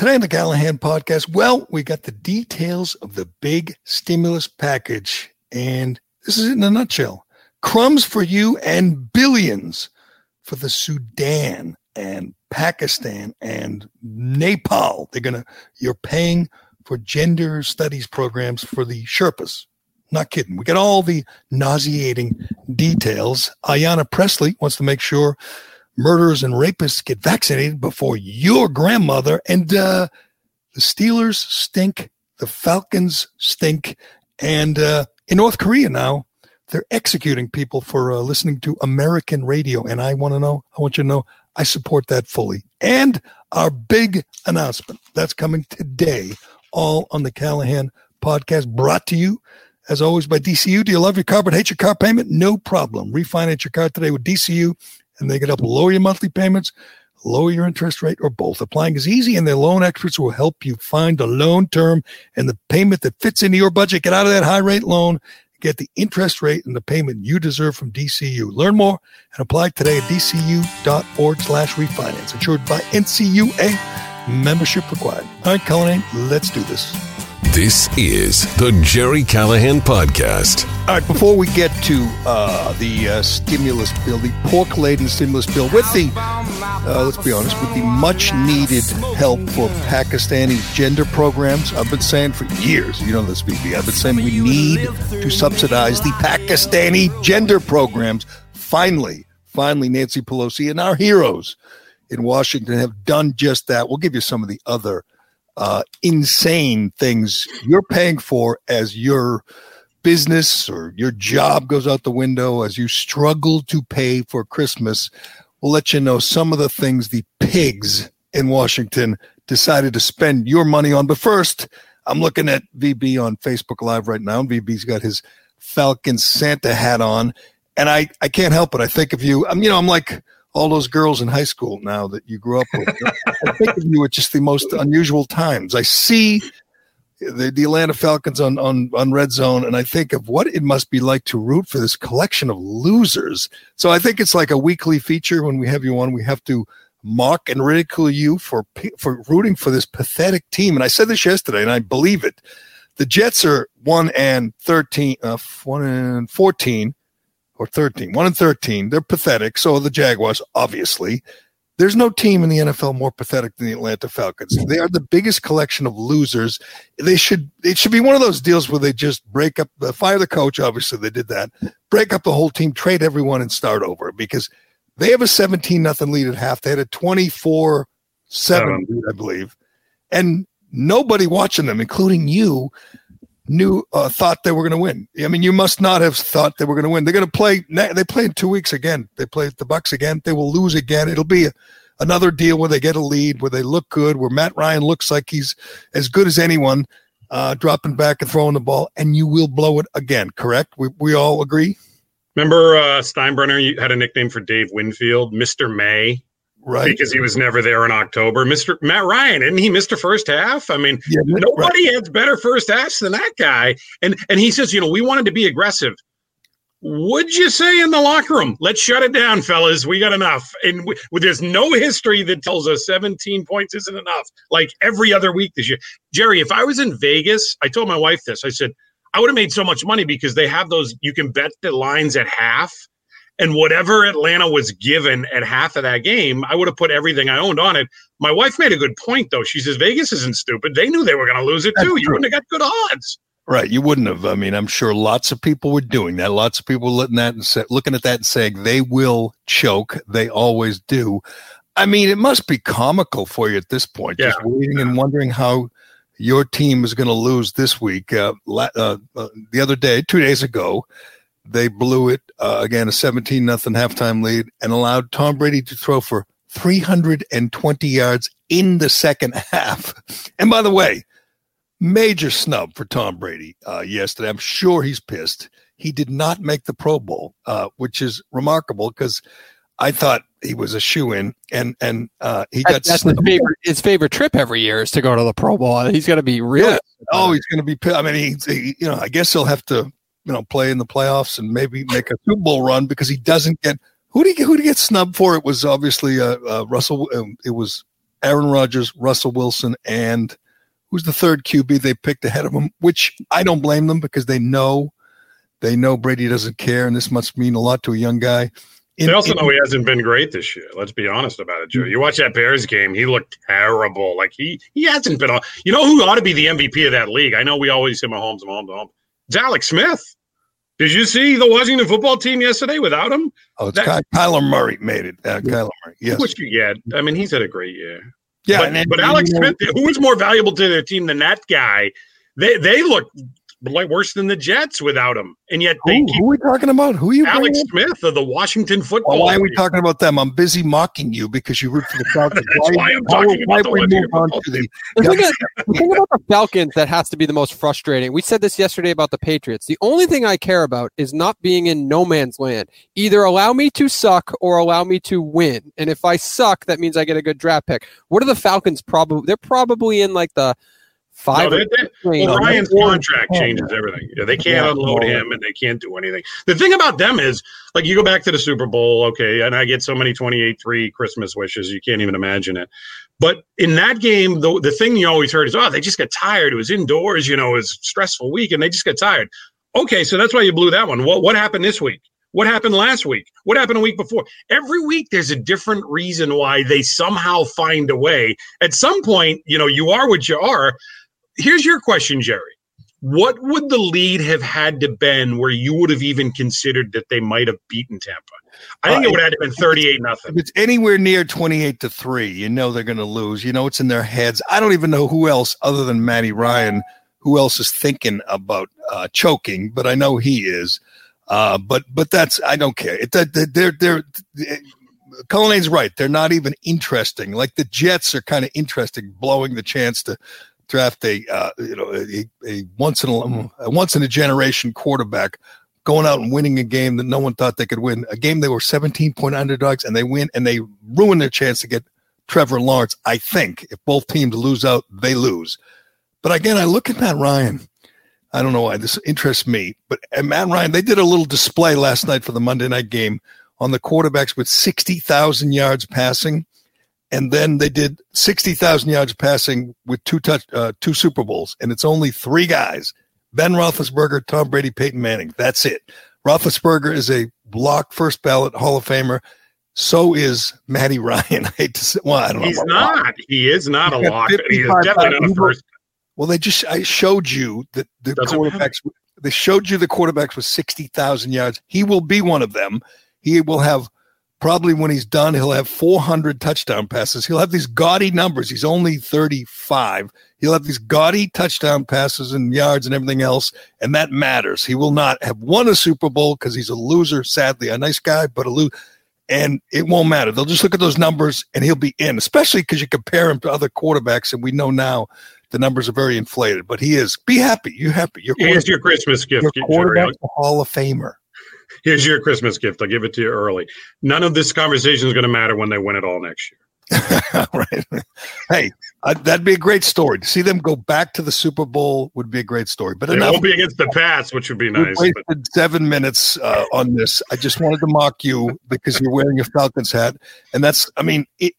Today on the Callahan podcast, well, we got the details of the big stimulus package. And this is it in a nutshell crumbs for you and billions for the Sudan and Pakistan and Nepal. They're going to, you're paying for gender studies programs for the Sherpas. Not kidding. We got all the nauseating details. Ayanna Pressley wants to make sure murderers and rapists get vaccinated before your grandmother. And uh, the Steelers stink. The Falcons stink. And uh, in North Korea now, they're executing people for uh, listening to American radio. And I want to know, I want you to know, I support that fully. And our big announcement that's coming today, all on the Callahan podcast, brought to you as always by DCU. Do you love your car but hate your car payment? No problem. Refinance your car today with DCU and they can help lower your monthly payments, lower your interest rate, or both. Applying is easy, and their loan experts will help you find a loan term and the payment that fits into your budget. Get out of that high rate loan. Get the interest rate and the payment you deserve from DCU. Learn more and apply today at dcu.org slash refinance. Insured by NCUA. Membership required. All right, Cullinane, let's do this. This is the Gerry Callahan Podcast. All right, before we get to uh, the uh, stimulus bill, the pork laden stimulus bill, with the, uh, let's be honest, with the much needed help for Pakistani gender programs, I've been saying for years, you know this, VB, I've been saying we need to subsidize the Pakistani gender programs. Finally, finally, Nancy Pelosi and our heroes in Washington have done just that. We'll give you some of the other uh, insane things you're paying for as your business or your job goes out the window as you struggle to pay for Christmas. We'll let you know some of the things the pigs in Washington decided to spend your money on. But first, I'm looking at VB on Facebook Live right now. VB's got his Falcon Santa hat on, and I, I can't help it. I think of you. I'm, you know, I'm like all those girls in high school now that you grew up with. I think of you at just the most unusual times. I see the, the Atlanta Falcons on, on, on red zone, and I think of what it must be like to root for this collection of losers. So I think it's like a weekly feature when we have you on, we have to mock and ridicule you for for rooting for this pathetic team. And I said this yesterday, and I believe it. The Jets are one and thirteen, uh, one and fourteen or 13, 1 and 13. They're pathetic. So are the Jaguars, obviously. There's no team in the NFL more pathetic than the Atlanta Falcons. They are the biggest collection of losers. They should it should be one of those deals where they just break up the fire the coach, obviously they did that. Break up the whole team, trade everyone and start over because they have a 17 nothing lead at half. They had a 24 7 lead, I believe. And nobody watching them, including you, knew uh, thought they were going to win. I mean, you must not have thought they were going to win. They're going to play. They play in two weeks again. They play the Bucs again. They will lose again. It'll be another deal where they get a lead, where they look good, where Matt Ryan looks like he's as good as anyone, uh, dropping back and throwing the ball, and you will blow it again. Correct? We we all agree. Remember uh, Steinbrenner? You had a nickname for Dave Winfield, Mister May right? Because he was never there in October. Mr. Matt Ryan, isn't he Mr. First Half? I mean, yeah, nobody right. has better first halves than that guy. And and he says, you know, we wanted to be aggressive. Would you say in the locker room, let's shut it down, fellas. We got enough. And we, there's no history that tells us 17 points isn't enough. Like every other week this year, Gerry. If I was in Vegas, I told my wife this. I said I would have made so much money because they have those. You can bet the lines at half and whatever Atlanta was given at half of that game, I would have put everything I owned on it. My wife made a good point, though. She says Vegas isn't stupid. They knew they were going to lose it too. You wouldn't have got good odds. Right, you wouldn't have. I mean, I'm sure lots of people were doing that. Lots of people looking at and say, looking at that and saying they will choke. They always do. I mean, it must be comical for you at this point, yeah. just waiting and wondering how your team is going to lose this week. Uh, uh, uh, the other day, two days ago, they blew it uh, again, a 17 nothing halftime lead, and allowed Tom Brady to throw for 320 yards in the second half. And by the way, major snub for Tom Brady uh, yesterday. I'm sure he's pissed. He did not make the Pro Bowl, uh, which is remarkable because I thought he was a shoe in, and and uh, he got that's his favorite, his favorite trip every year is to go to the Pro Bowl. He's going to be really. Yeah. Oh, he's going to be. I mean, he, he, you know, I guess he'll have to you know, play in the playoffs and maybe make a Super Bowl run because he doesn't get who did he who did he get snubbed for? It was obviously uh, uh, Russell. Um, it was Aaron Rodgers, Russell Wilson, and who's the third QB they picked ahead of him, which I don't blame them because they know they know Brady doesn't care, and this must mean a lot to a young guy. In, they also in, know he hasn't been great this year. Let's be honest about it, Joe. You watch that Bears game; he looked terrible. Like he he hasn't been. On, you know who ought to be the MVP of that league? I know we always say Mahomes, Mahomes, Mahomes. It's Alex Smith. Did you see the Washington football team yesterday without him? Oh, it's that, Ky- Kyler Murray made it. Uh, Kyler Murray, yes. Which, yeah, I mean, he's had a great year. Yeah, but, and, but Alex Smith, who was more valuable to their team than that guy? They they look like worse than the Jets without him. And yet they who, who are we talking about? Who are you? Alex Smith of the Washington football. Oh, why are we talking about them? I'm busy mocking you because you root for the Falcons. That's why, why I'm talking why, about why the on to the, the, thing, the thing about the Falcons that has to be the most frustrating. We said this yesterday about the Patriots. The only thing I care about is not being in no man's land. Either allow me to suck or allow me to win. And if I suck, that means I get a good draft pick. What are the Falcons probably? They're probably in like the Five. No, they, they, well, Ryan's contract changes everything. Yeah, they can't yeah, unload him and they can't do anything. The thing about them is, like, you go back to the Super Bowl, okay, and I get so many 28 3 Christmas wishes, you can't even imagine it. But in that game, the, the thing you always heard is, oh, they just got tired. It was indoors, you know, it was stressful week, and they just got tired. Okay, so that's why you blew that one. What, what happened this week? What happened last week? What happened a week before? Every week, there's a different reason why they somehow find a way. At some point, you know, you are what you are here's your question, Gerry. What would the lead have had to been where you would have even considered that they might have beaten Tampa? I think uh, it would have been 38 nothing. If it's anywhere near 28 to 3, you know they're going to lose. You know it's in their heads. I don't even know who else other than Matty Ryan who else is thinking about uh, choking, but I know he is. Uh, but but that's I don't care. It, they're they're, they're Cullinane's right. They're not even interesting. Like the Jets are kind of interesting, blowing the chance to draft a uh, you know a, a, once in a, a once in a generation quarterback going out and winning a game that no one thought they could win. A game they were 17 point underdogs and they win and they ruin their chance to get Trevor Lawrence. I think if both teams lose out, they lose. But again, I look at Matt Ryan. I don't know why this interests me, but Matt Ryan, they did a little display last night for the Monday night game on the quarterbacks with 60,000 yards passing and then they did 60,000 yards passing with two touch, uh, two Super Bowls, and it's only three guys: Ben Roethlisberger, Tom Brady, Peyton Manning. That's it. Roethlisberger is a block first ballot Hall of Famer. So is Matty Ryan. I hate to say, well, I don't He's know. not. He is not He's a lock. He is definitely not a first. Well, they just I showed you that the Doesn't quarterbacks. Matter. They showed you the quarterbacks with sixty thousand yards. He will be one of them. He will have probably when he's done, he'll have 400 touchdown passes. He'll have these gaudy numbers. He's only 35. He'll have these gaudy touchdown passes and yards and everything else, and that matters. He will not have won a Super Bowl because he's a loser, sadly. A nice guy, but a loser. And it won't matter. They'll just look at those numbers and he'll be in, especially because you compare him to other quarterbacks, and we know now the numbers are very inflated. But he is. Be happy. You happy. Your Here's your Christmas gift. Your quarterback's a Hall of Famer here's your Christmas gift. I'll give it to you early. None of this conversation is going to matter when they win it all next year. right. Hey, uh, that'd be a great story. To see them go back to the Super Bowl would be a great story. But it enough. won't be against the Pats, which would be nice. We wasted but. seven minutes uh, on this. I just wanted to mock you because you're wearing a Falcons hat, and that's. I mean, it,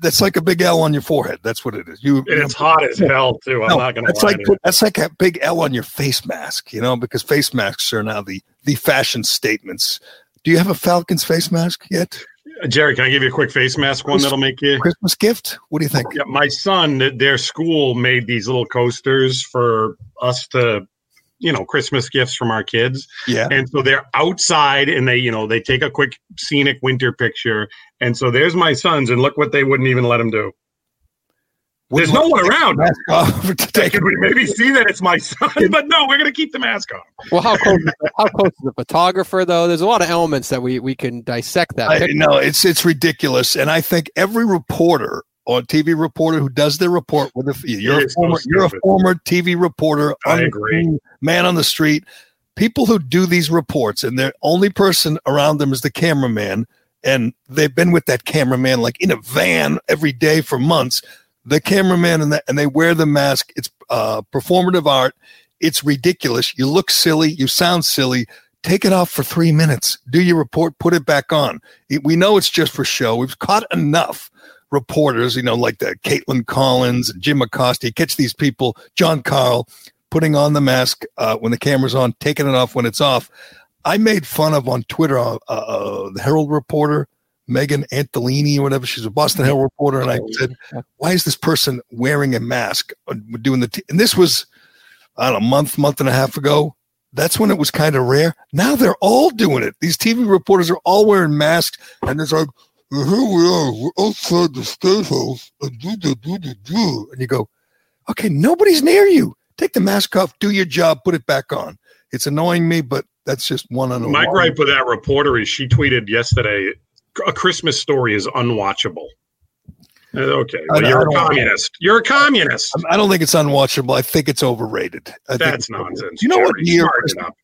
that's like a big L on your forehead. That's what it is. You. it's hot as hell too. I'm no, not gonna. That's like that's like a big L on your face mask. You know, because face masks are now the the fashion statements. Do you have a Falcons face mask yet? Uh, Gerry, can I give you a quick face mask one that'll make you Christmas gift? What do you think? Yeah, my son, their school made these little coasters for us to you know christmas gifts from our kids yeah and so they're outside and they you know they take a quick scenic winter picture and so there's my sons and look what they wouldn't even let him do there's no one around. to take Could we maybe see that it's my son? But no, we're going to keep the mask on. Well, how close? how close is the photographer though? There's a lot of elements that we we can dissect that. I, no, it's it's ridiculous, and I think every reporter or TV reporter who does their report with a you're a former so you're a former TV reporter, I agree. man on the street. People who do these reports and the only person around them is the cameraman, and they've been with that cameraman like in a van every day for months. The cameraman and that, and they wear the mask. It's uh, performative art. It's ridiculous. You look silly. You sound silly. Take it off for three minutes. Do your report. Put it back on. We know it's just for show. We've caught enough reporters, you know, like the Kaitlan Collins Jim Acosta. Catch these people, Jon Karl, putting on the mask uh, when the camera's on, taking it off when it's off. I made fun of on Twitter uh, uh, the Herald reporter Megan Antolini or whatever. She's a Boston Herald reporter, and I said, "Why is this person wearing a mask doing the?" T-? And this was, I don't know, a month, month and a half ago. That's when it was kind of rare. Now they're all doing it. These TV reporters are all wearing masks, and there's like, here we are, we're outside the state house, and do do do do do, and you go, okay, nobody's near you. Take the mask off, do your job, put it back on. It's annoying me, but that's just one on My gripe with that reporter is she tweeted yesterday a Christmas story is unwatchable. Uh, okay, well, you're a communist. You're a communist. I don't think it's unwatchable. I think it's overrated. I That's nonsense. You know what year?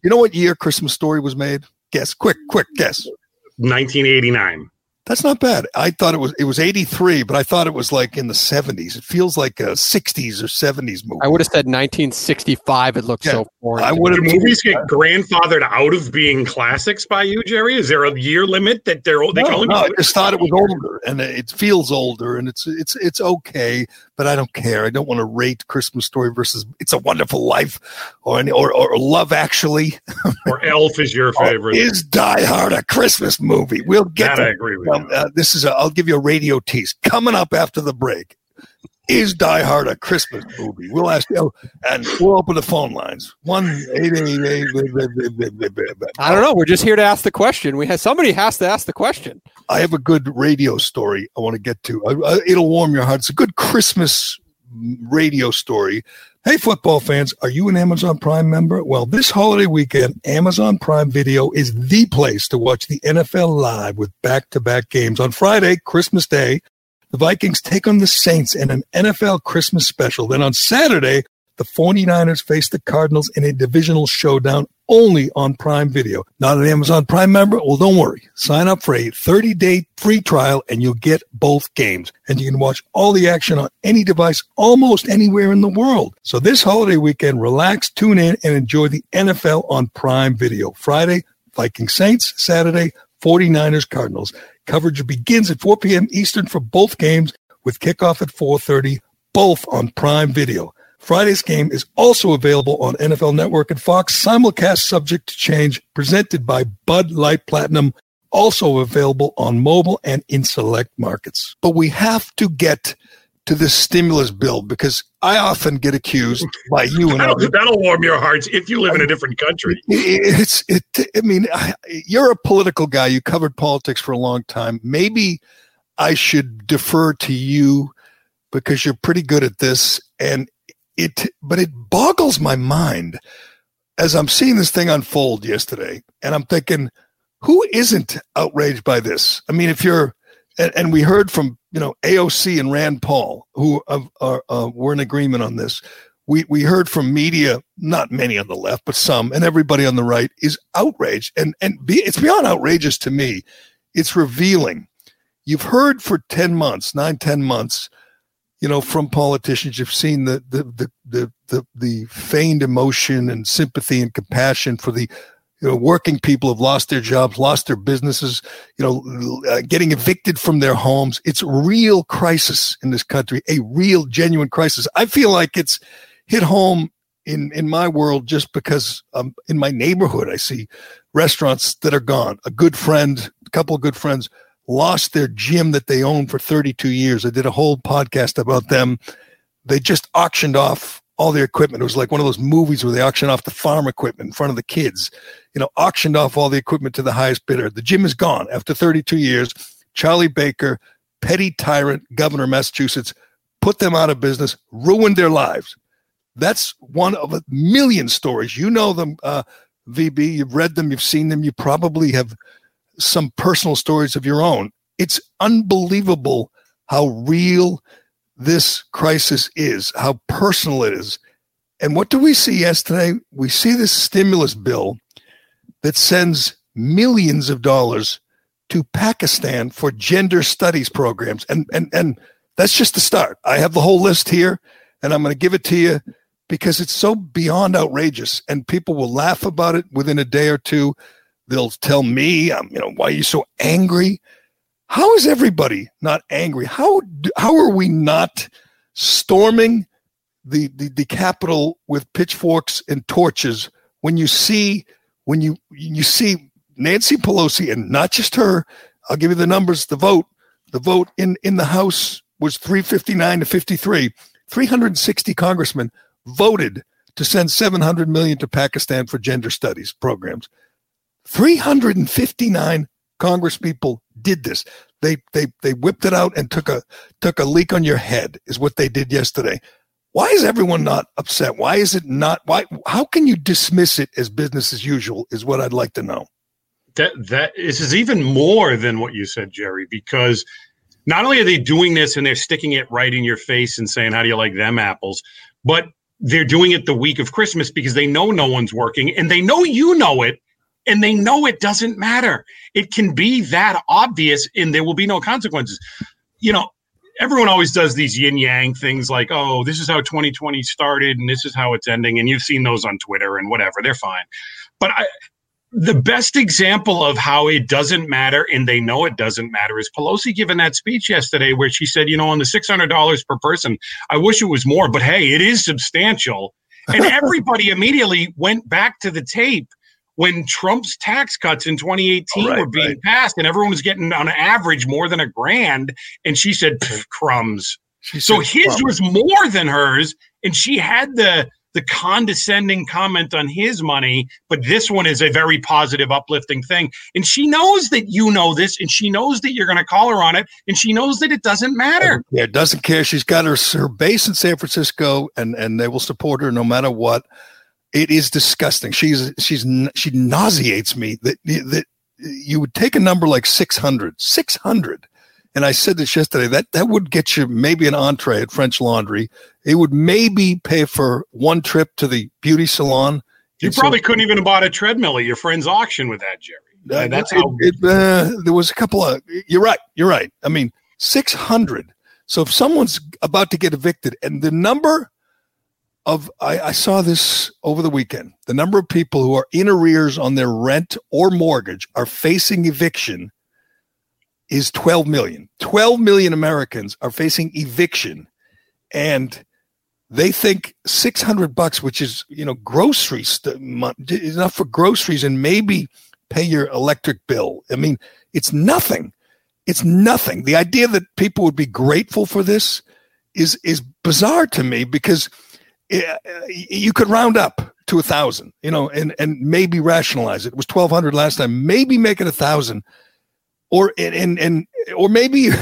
You know what year Christmas Story was made? Guess, quick, quick, guess. 1989. That's not bad. I thought it was it was 83, but I thought it was like in the 70s. It feels like a 60s or 70s movie. I would have said 1965. It looks yeah, so foreign. I would have movies get grandfathered out of being classics by you, Gerry? Is there a year limit that they're they no, no, I just thought it was older and it feels older and it's it's it's okay, but I don't care. I don't want to rate Christmas Story versus It's a Wonderful Life or or, or Love Actually. or Elf is your favorite. is Die Hard a Christmas movie? We'll get that. I agree with um, uh, this is a, I'll give you a radio tease coming up after the break. Is Die Hard a Christmas movie? We'll ask you, and we'll open the phone lines. One eight eight eight. I don't know. We're just here to ask the question. We have somebody has to ask the question. I have a good radio story I want to get to. It'll warm your heart. It's a good Christmas radio story Hey, football fans, are you an Amazon Prime member? Well, this holiday weekend, Amazon Prime Video is the place to watch the NFL live with back to back games. On Friday, Christmas Day, the Vikings take on the Saints in an NFL Christmas special. Then on Saturday, the 49ers face the Cardinals in a divisional showdown only on Prime Video. Not an Amazon Prime member? Well, don't worry. Sign up for a 30 day free trial and you'll get both games. And you can watch all the action on any device almost anywhere in the world. So this holiday weekend, relax, tune in, and enjoy the NFL on Prime Video. Friday, Viking Saints. Saturday, 49ers Cardinals. Coverage begins at 4 p.m. Eastern for both games with kickoff at 4:30, both on Prime Video. Friday's game is also available on NFL Network and Fox, simulcast subject to change, presented by Bud Light Platinum, also available on mobile and in select markets. But we have to get to this stimulus bill because I often get accused by you and that'll, that'll warm your hearts if you live in a different country. It's it. I mean, you're a political guy. You covered politics for a long time. Maybe I should defer to you because you're pretty good at this. And it, but it boggles my mind as I'm seeing this thing unfold yesterday, and I'm thinking, who isn't outraged by this? I mean, if you're, and, and we heard from you know AOC and Rand Paul, who are, are uh, were in agreement on this. We we heard from media, not many on the left, but some, and everybody on the right is outraged, and and be, it's beyond outrageous to me. It's revealing. You've heard for ten months, nine, ten months you know, from politicians. You've seen the the the the the, the feigned emotion and sympathy and compassion for the you know, working people have lost their jobs, lost their businesses, you know, uh, getting evicted from their homes. It's real crisis in this country, a real, genuine crisis. I feel like it's hit home in in my world just because um, in my neighborhood I see restaurants that are gone. A good friend, a couple of good friends lost their gym that they owned for 32 years. I did a whole podcast about them. They just auctioned off all their equipment. It was like one of those movies where they auction off the farm equipment in front of the kids, you know, auctioned off all the equipment to the highest bidder. The gym is gone after 32 years. Charlie Baker, petty tyrant, governor of Massachusetts, put them out of business, ruined their lives. That's one of a million stories. You know them, uh, VB. You've read them, you've seen them. You probably have some personal stories of your own. It's unbelievable how real this crisis is, how personal it is. And what do we see yesterday? We see this stimulus bill that sends millions of dollars to Pakistan for gender studies programs. And and and that's just the start. I have the whole list here and I'm going to give it to you because it's so beyond outrageous and people will laugh about it within a day or two. They'll tell me, um, you know, why are you so angry? How is everybody not angry? How how are we not storming the, the the Capitol with pitchforks and torches when you see when you you see Nancy Pelosi and not just her? I'll give you the numbers. The vote, the vote in in the House was 359 to 53. 360 congressmen voted to send 700 million to Pakistan for gender studies programs. 359 congresspeople did this. They they they whipped it out and took a took a leak on your head is what they did yesterday. Why is everyone not upset? Why is it not why how can you dismiss it as business as usual is what I'd like to know. That that this is even more than what you said, Gerry, because not only are they doing this and they're sticking it right in your face and saying, How do you like them apples? But they're doing it the week of Christmas because they know no one's working and they know you know it and they know it doesn't matter. It can be that obvious and there will be no consequences. You know, everyone always does these yin yang things like, oh, this is how 2020 started and this is how it's ending. And you've seen those on Twitter and whatever, they're fine. But I, the best example of how it doesn't matter and they know it doesn't matter is Pelosi giving that speech yesterday where she said, you know, on the $600 per person, I wish it was more, but hey, it is substantial. And everybody immediately went back to the tape when Trump's tax cuts in 2018 right, were being right. passed and everyone was getting on average more than a grand. And she said, crumbs. She so his crumbs. was more than hers. And she had the the condescending comment on his money, but this one is a very positive, uplifting thing. And she knows that you know this, and she knows that you're going to call her on it, and she knows that it doesn't matter. Yeah, it doesn't care. She's got her, her base in San Francisco, and and they will support her no matter what. It is disgusting. She's she's she nauseates me that that you would take a number like 600, 600 and I said this yesterday that that would get you maybe an entree at French Laundry. It would maybe pay for one trip to the beauty salon. You probably couldn't even have bought a treadmill at your friend's auction with that, Gerry. Uh, that's it, how. It, uh, there was a couple of. You're right. You're right. I mean, six hundred. So if someone's about to get evicted, and the number of I, I saw this over the weekend, the number of people who are in arrears on their rent or mortgage are facing eviction is 12 million. 12 million Americans are facing eviction and they think 600 bucks which is, you know, groceries enough for groceries and maybe pay your electric bill. I mean, it's nothing. It's nothing. The idea that people would be grateful for this is is bizarre to me because you could round up to a thousand, you know, and and maybe rationalize it. It was twelve hundred last time. Maybe make it a thousand or and and or maybe you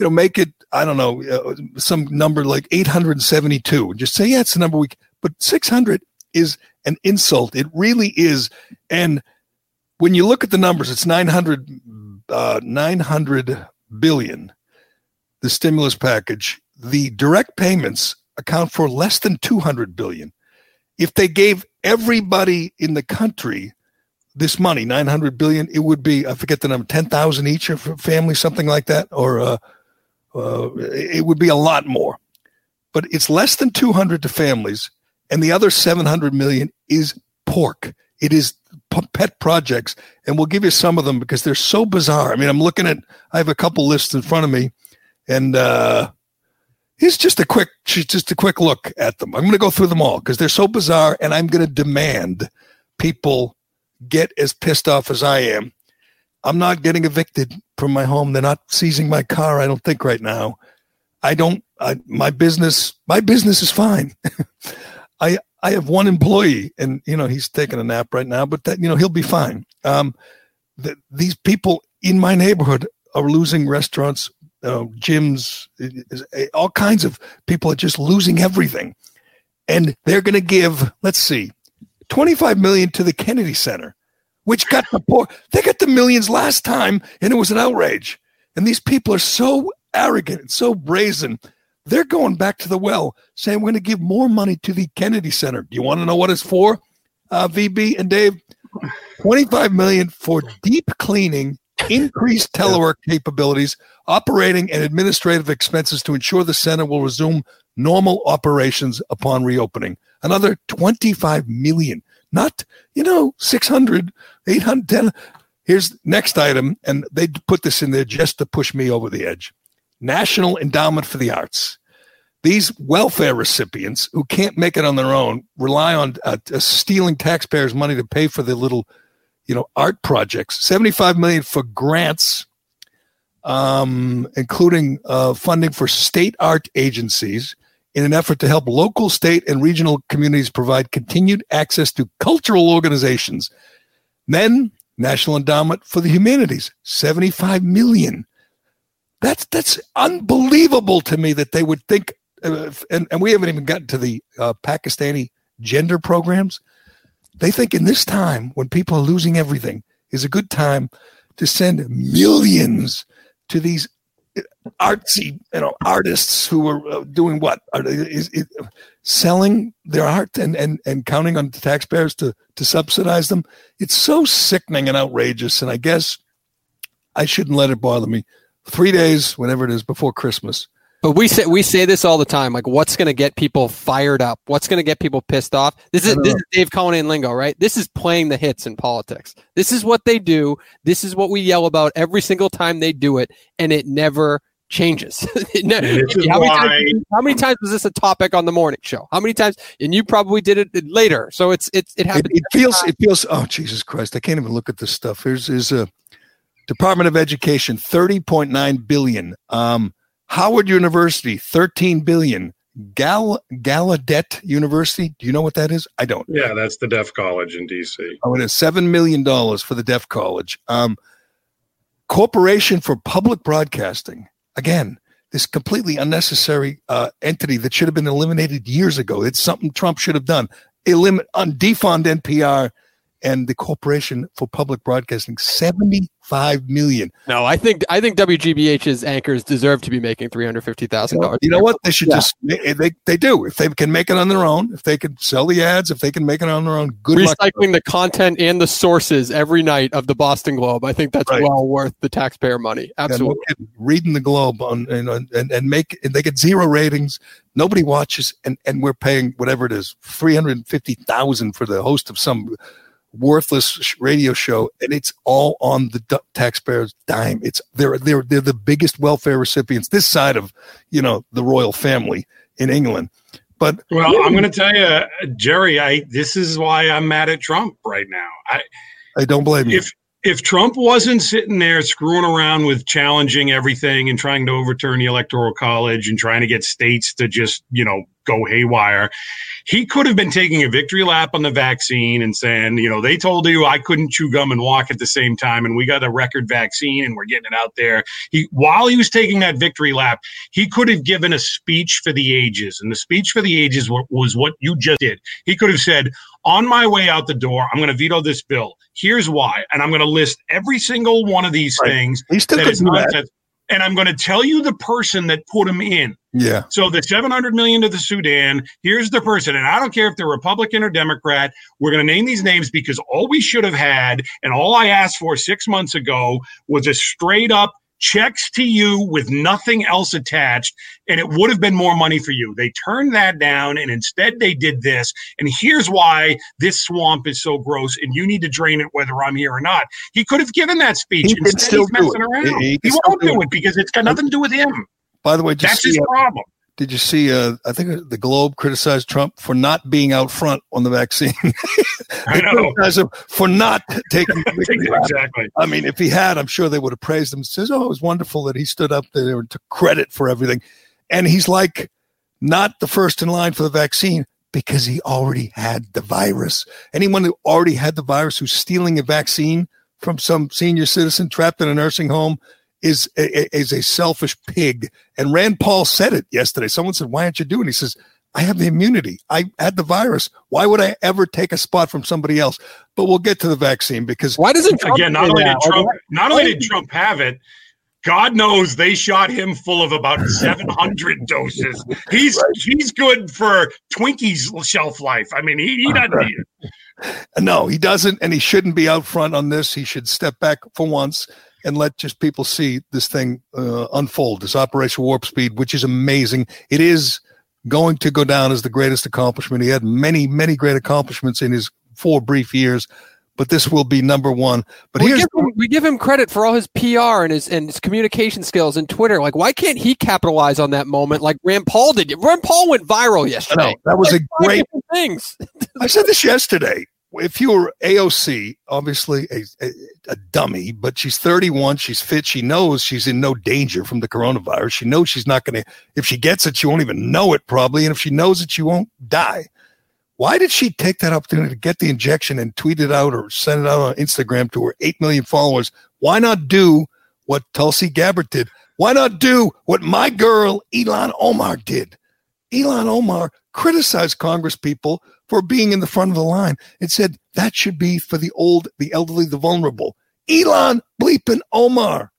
know make it I don't know uh, some number like 872 just say yeah it's the number we but 600 is an insult it really is and when you look at the numbers it's 900 uh, 900 billion the stimulus package the direct payments account for less than 200 billion if they gave everybody in the country this money, 900 billion, it would be, I forget the number, 10,000 each for family, something like that, or uh, uh, it would be a lot more. But it's less than 200 to families, and the other 700 million is pork. It is pet projects, and we'll give you some of them because they're so bizarre. I mean, I'm looking at, I have a couple lists in front of me, and uh, it's just a quick, just a quick look at them. I'm going to go through them all because they're so bizarre, and I'm going to demand people get as pissed off as I am. I'm not getting evicted from my home. They're not seizing my car. I don't think right now. I don't. I, my business. My business is fine. I I have one employee, and you know he's taking a nap right now, but that you know he'll be fine. Um, the, these people in my neighborhood are losing restaurants, uh, gyms, all kinds of people are just losing everything, and they're going to give. Let's see, 25 million to the Kennedy Center, which got the poor, they got the millions last time and it was an outrage. And these people are so arrogant and so brazen. They're going back to the well saying, we're going to give more money to the Kennedy Center. Do you want to know what it's for, uh, VB and Dave? 25 million for deep cleaning, increased telework capabilities, operating and administrative expenses to ensure the center will resume normal operations upon reopening another 25 million, not, you know, 600, 800, Here's next item, and they put this in there just to push me over the edge. National Endowment for the Arts. These welfare recipients who can't make it on their own rely on uh, uh, stealing taxpayers' money to pay for their little, you know, art projects. Seventy-five million for grants, um, including uh, funding for state art agencies, in an effort to help local, state, and regional communities provide continued access to cultural organizations. Then National Endowment for the Humanities, 75 million. That's that's unbelievable to me that they would think, uh, and, and we haven't even gotten to the uh, Pakistani gender programs. They think in this time when people are losing everything is a good time to send millions to these artsy, you know, artists who are uh, doing what? Are is, is, selling their art and, and, and counting on the taxpayers to, to subsidize them? It's so sickening and outrageous. And I guess I shouldn't let it bother me. Three days, whenever it is, before Christmas. But we say we say this all the time. Like, what's going to get people fired up? What's going to get people pissed off? This is this is Dave Cullinane lingo, right? This is playing the hits in politics. This is what they do. This is what we yell about every single time they do it, and it never changes. how, many times, how, many times, was this a topic on the morning show? How many times? And you probably did it later, so it's it's it happens. It, it feels it feels. Oh Jesus Christ! I can't even look at this stuff. Here's is a Department of Education thirty point nine billion. Um, Howard University thirteen billion. Gal Gallaudet University. Do you know what that is? I don't. Yeah, that's the deaf college in DC. Oh, it is seven million dollars for the deaf college. Um, Corporation for Public Broadcasting again, this completely unnecessary uh, entity that should have been eliminated years ago. It's something Trump should have done. Eliminate, defund NPR and the Corporation for Public Broadcasting, seventy-five million. No, I think I think WGBH's anchors deserve to be making three hundred fifty thousand dollars. You know what? They should yeah. just they they do if they can make it on their own. If they can sell the ads, if they can make it on their own, good recycling the content and the sources every night of the Boston Globe. I think that's right. well worth the taxpayer money. Absolutely, yeah, reading the Globe on and and, and make and they get zero ratings. Nobody watches, and and we're paying whatever it is, three hundred fifty thousand for the host of some worthless radio show, and it's all on the taxpayers' dime. It's they're they're they're the biggest welfare recipients this side of you know the royal family in England. But well, I'm going to tell you, Gerry, I this is why I'm mad at Trump right now. I I don't blame you. If Trump wasn't sitting there screwing around with challenging everything and trying to overturn the electoral college and trying to get states to just, you know, go haywire, he could have been taking a victory lap on the vaccine and saying, you know, they told you I couldn't chew gum and walk at the same time, and we got a record vaccine and we're getting it out there. He, while he was taking that victory lap, he could have given a speech for the ages, and the speech for the ages was what you just did. He could have said, on my way out the door, I'm going to veto this bill. Here's why, and I'm going to list every single one of these right. things. He still that is nonsense and I'm going to tell you the person that put him in. Yeah. So the 700 million to the Sudan, here's the person. And I don't care if they're Republican or Democrat. We're going to name these names because all we should have had and all I asked for six months ago was a straight up checks to you with nothing else attached, and it would have been more money for you. They turned that down, and instead they did this. And here's why this swamp is so gross, and you need to drain it whether I'm here or not. He could have given that speech. He instead, still he's messing around. He, he, he won't do it. it because it's got nothing to do with him. By the way, that's his uh, problem. Did you see? Uh, I think the Globe criticized Trump for not being out front on the vaccine. I know. for not taking exactly. I mean, if he had, I'm sure they would have praised him. Says, "Oh, it was wonderful that he stood up there and took credit for everything." And he's like, not the first in line for the vaccine because he already had the virus. Anyone who already had the virus who's stealing a vaccine from some senior citizen trapped in a nursing home is a, is a selfish pig. And Rand Paul said it yesterday. Someone said, "Why aren't you doing?" He says, "I have the immunity. I had the virus. Why would I ever take a spot from somebody else?" But we'll get to the vaccine because why doesn't Trump again? Not only did Trump, not only did Trump have it. God knows they shot him full of about 700 doses. He's right. he's good for Twinkies shelf life. I mean, he, he doesn't need it. No, he doesn't, and he shouldn't be out front on this. He should step back for once and let just people see this thing uh, unfold, this Operation Warp Speed, which is amazing. It is going to go down as the greatest accomplishment. He had many, many great accomplishments in his four brief years, but this will be number one. But we give, him, we give him credit for all his PR and his and his communication skills and Twitter. Like, why can't he capitalize on that moment like Rand Paul did? Rand Paul went viral yesterday. Know, that was like a great things. I said this yesterday. If you were AOC, obviously a, a, a dummy, but she's 31, she's fit, she knows she's in no danger from the coronavirus. She knows she's not going to, if she gets it, she won't even know it probably. And if she knows it, she won't die. Why did she take that opportunity to get the injection and tweet it out or send it out on Instagram to her 8 million followers? Why not do what Tulsi Gabbard did? Why not do what my girl Ilhan Omar did? Ilhan Omar criticized Congress people for being in the front of the line. It said that should be for the old, the elderly, the vulnerable. Ilhan bleeping Omar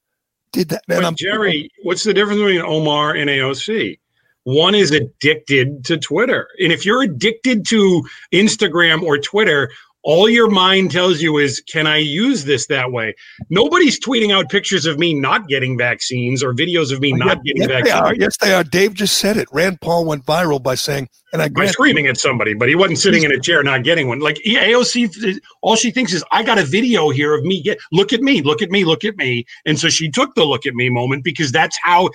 did that. But Gerry, what's the difference between Omar and AOC? One is addicted to Twitter. And if you're addicted to Instagram or Twitter, all your mind tells you is, can I use this that way? Nobody's tweeting out pictures of me not getting vaccines or videos of me oh, not getting yes, vaccines. They are. Yes, they are. Dave just said it. Rand Paul went viral by saying, and I by screaming at somebody, but he wasn't sitting in a chair not getting one. Like AOC, all she thinks is, I got a video here of me. Get look at me, look at me, look at me. And so she took the look at me moment because that's how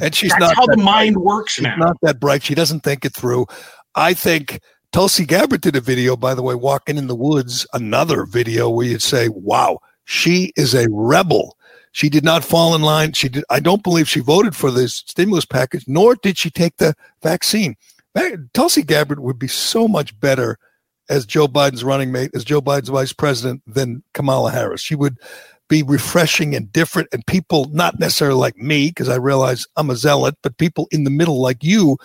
and she's That's not how the bright. mind works she's now. Not that bright. She doesn't think it through. I think Tulsi Gabbard did a video, by the way, walking in the woods. Another video where you'd say, "Wow, she is a rebel." She did not fall in line. She did. I don't believe she voted for this stimulus package, nor did she take the vaccine. Tulsi Gabbard would be so much better as Joe Biden's running mate, as Joe Biden's vice president, than Kamala Harris. She would be refreshing and different and people not necessarily like me because i realize i'm a zealot but people in the middle like you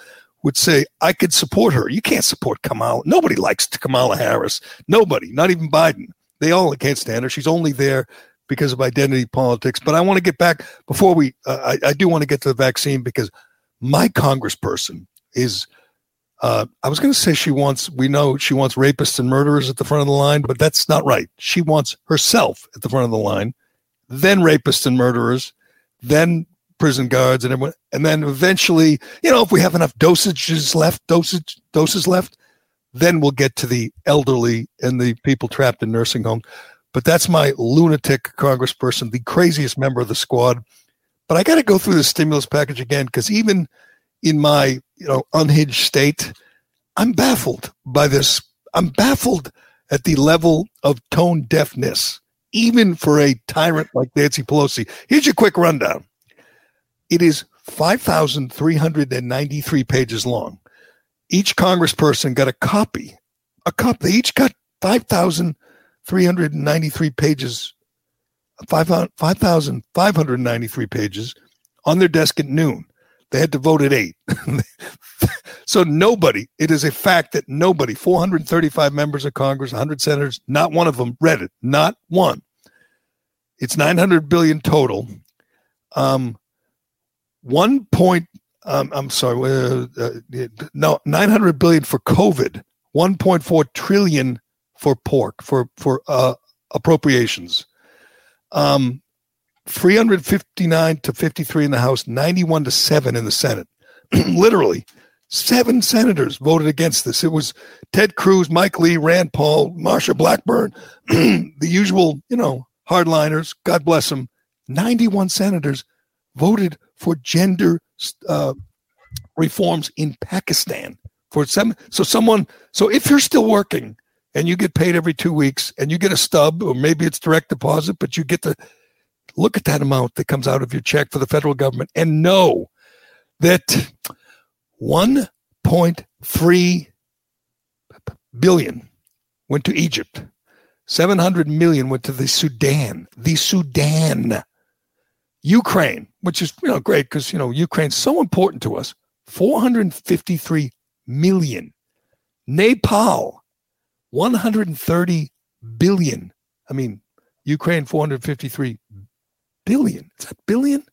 would say i could support her. You can't support kamala. Nobody likes kamala harris. Nobody not even biden. They all can't stand her. She's only there because of identity politics. But i want to get back before we uh, I, I do want to get to the vaccine because my congressperson is uh, I was going to say she wants, we know she wants rapists and murderers at the front of the line, but that's not right. She wants herself at the front of the line, then rapists and murderers, then prison guards and everyone. And then eventually, you know, if we have enough dosages left, dosage, doses left, then we'll get to the elderly and the people trapped in nursing homes. But that's my lunatic congressperson, the craziest member of the squad. But I got to go through the stimulus package again because even in my you know unhinged state, I'm baffled by this. I'm baffled at the level of tone deafness, even for a tyrant like Nancy Pelosi. Here's your quick rundown. It is 5,393 pages long. Each congressperson got a copy. A copy. They each got 5,393 pages, 5,593 pages on their desk at noon. They had to vote at eight. so nobody, it is a fact that nobody, 435 members of Congress, 100 senators, not one of them read it. Not one. It's 900 billion total. Um, one point, um, I'm sorry, uh, uh, no, 900 billion for COVID, 1.4 trillion for pork, for, for uh, appropriations. Um, 359 to 53 in the House, 91 to 7 in the Senate. Literally, seven senators voted against this. It was Ted Cruz, Mike Lee, Rand Paul, Marsha Blackburn, the usual, you know, hardliners. God bless them. 91 senators voted for gender uh, reforms in Pakistan. For some, so someone, so if you're still working and you get paid every two weeks and you get a stub, or maybe it's direct deposit, but you get the look at that amount that comes out of your check for the federal government and know that 1.3 billion went to Egypt. 700 million went to the Sudan, the Sudan. Ukraine, which is you know great because you know Ukraine's so important to us. 453 million. Nepal, 130 billion. I mean, Ukraine 453 billion. Is that billion?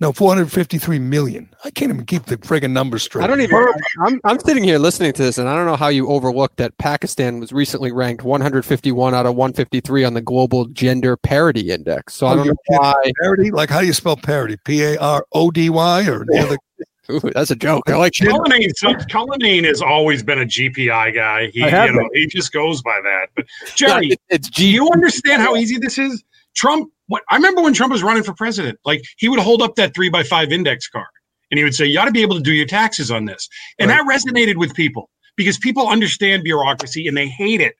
No, 453 million. I can't even keep the friggin' numbers straight. I don't even. I'm, I'm sitting here listening to this, and I don't know how you overlooked that Pakistan was recently ranked 151 out of 153 on the Global Gender Parity Index. So oh, I don't know why. Parity? Like how do you spell parity? P A R O D Y or the other? Ooh, that's a joke. I like Cullinane. So, Cullinane has always been a GPI guy. He, you know, he just goes by that. But Gerry, it, it's G- do you understand how easy this is? Trump. What I remember when Trump was running for president, like he would hold up that three by five index card and he would say, "You ought to be able to do your taxes on this," and right. that resonated with people because people understand bureaucracy and they hate it.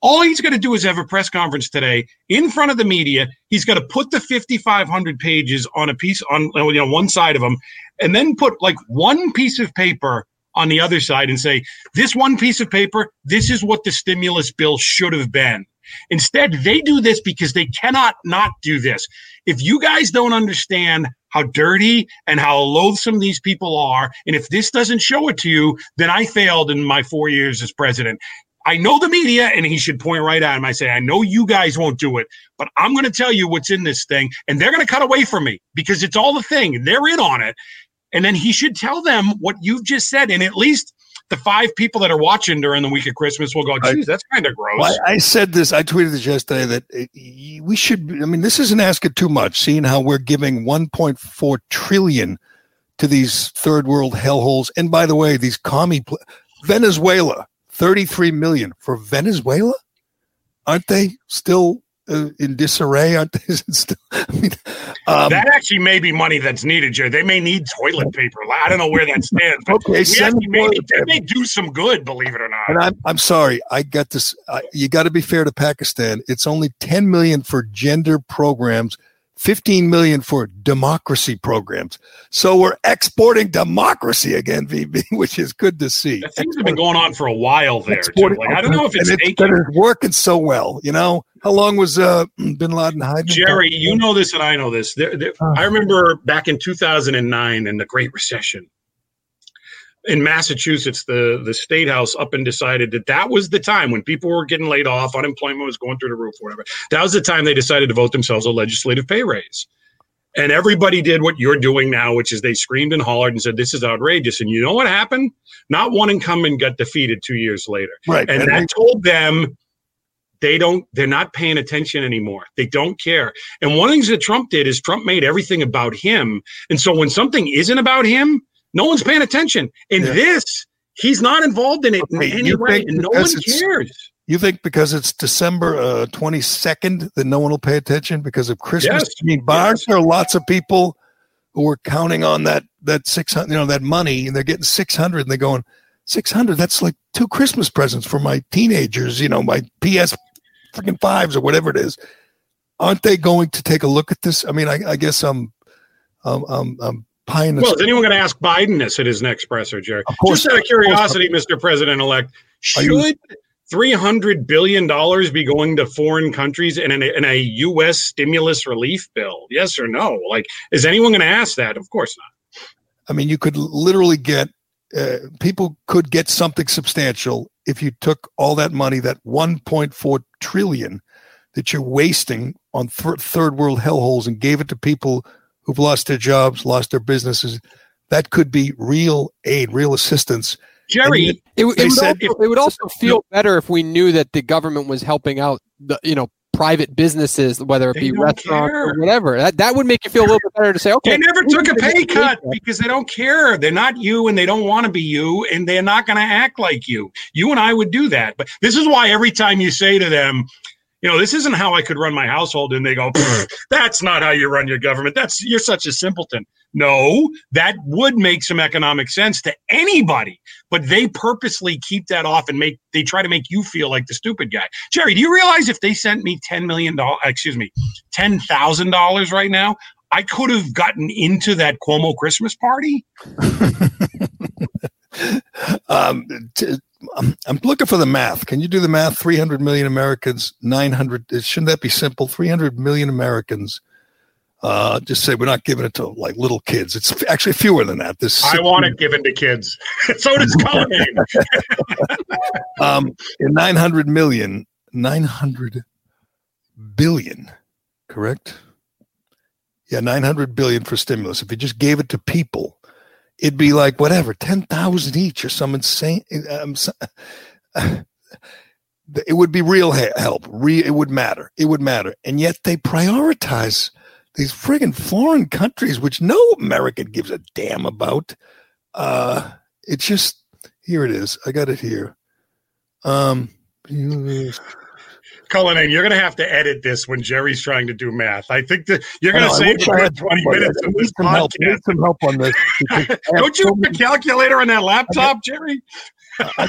All he's going to do is have a press conference today in front of the media. He's going to put the 5,500 pages on a piece on you know one side of them, and then put like one piece of paper on the other side and say, "This one piece of paper, this is what the stimulus bill should have been." Instead, they do this because they cannot not do this. If you guys don't understand how dirty and how loathsome these people are, and if this doesn't show it to you, then I failed in my four years as president. I know the media, and he should point right at him. I say, I know you guys won't do it, but I'm going to tell you what's in this thing, and they're going to cut away from me because it's all the thing. They're in on it. And then he should tell them what you've just said, and at least the five people that are watching during the week of Christmas will go, geez, that's kind of gross. Well, I, I, said this, I tweeted this yesterday that uh, we should, I mean, this isn't asking too much, seeing how we're giving 1.4 trillion to these third world hellholes. And by the way, these commie, pl- Venezuela, 33 million for Venezuela? Aren't they still in disarray? Aren't they still? I mean, um, that actually may be money that's needed, Joe. They may need toilet paper. I don't know where that stands. okay, send may, they may do some good, believe it or not. And I'm, I'm sorry, I got this. you got to be fair to Pakistan. It's only 10 million for gender programs 15 million for democracy programs. So we're exporting democracy again, VB, which is good to see. That things have been going on for a while there. Like, I don't know if it's, it's, it's working so well. You know, how long was uh, Bin Laden hiding? Gerry, you know this and I know this. There, there, I remember back in 2009 in the Great Recession in Massachusetts, the the state house up and decided that that was the time when people were getting laid off, unemployment was going through the roof, whatever. That was the time they decided to vote themselves a legislative pay raise. And everybody did what you're doing now, which is they screamed and hollered and said, This is outrageous. And you know what happened? Not one incumbent got defeated two years later. Right. And, and that told them they don't, they're not paying attention anymore. They don't care. And one of the things that Trump did is Trump made everything about him. And so when something isn't about him, no one's paying attention. In yeah. this, he's not involved in it okay, in any way, and no one cares. You think because it's December twenty uh, second that no one will pay attention because of Christmas? Yes. I mean, bars yes. there are lots of people who are counting on that that six hundred, you know, that money, and they're getting six hundred, and they're going six hundred. That's like two Christmas presents for my teenagers. You know, my PS freaking fives or whatever it is. Aren't they going to take a look at this? I mean, I, I guess I'm, I'm, I'm, I'm pie in the Well, is anyone going to ask Biden this at his next presser, Gerry? Of course, Just out of curiosity, of Mr. President elect, should $300 billion be going to foreign countries in, a, in a U.S. stimulus relief bill? Yes or no? Like, is anyone going to ask that? Of course not. I mean, you could literally get, uh, people could get something substantial if you took all that money, that 1.4 trillion that you're wasting on th- third world hellholes and gave it to people who've lost their jobs, lost their businesses. That could be real aid, real assistance. Gerry, it, it, would said, also, it, would also, feel better if we knew that the government was helping out the, you know, private businesses, whether it be restaurants or whatever. That that would make you feel a little bit better to say, okay. They never took a pay cut because they don't care. They're not you and they don't want to be you and they're not going to act like you. You and I would do that. But this is why every time you say to them, you know, this isn't how I could run my household. And they go, that's not how you run your government. That's, you're such a simpleton. No, that would make some economic sense to anybody, but they purposely keep that off and make, they try to make you feel like the stupid guy. Gerry, do you realize if they sent me $10 million, excuse me, $10,000 right now, I could have gotten into that Cuomo Christmas party? um, t- I'm, I'm, looking for the math. Can you do the math? 300 million Americans, 900. Shouldn't that be simple? 300 million Americans. Uh, just say we're not giving it to like little kids. It's actually fewer than that. This I want it given to kids. so does Cullinane. um, in 900 million, 900 billion, correct? Yeah, 900 billion for stimulus. If you just gave it to people, it'd be like whatever, 10,000 each or some insane. Um, it would be real help. Re, it would matter. It would matter. And yet they prioritize these friggin' foreign countries, which no American gives a damn about. uh, it's just here. It is. I got it here. Um, Cullinane, you're going to have to edit this when Gerry's trying to do math. I think that you're going to save about 20 minutes of this some help. I need some help on this. Don't you have a calculator on that laptop, Gerry? I,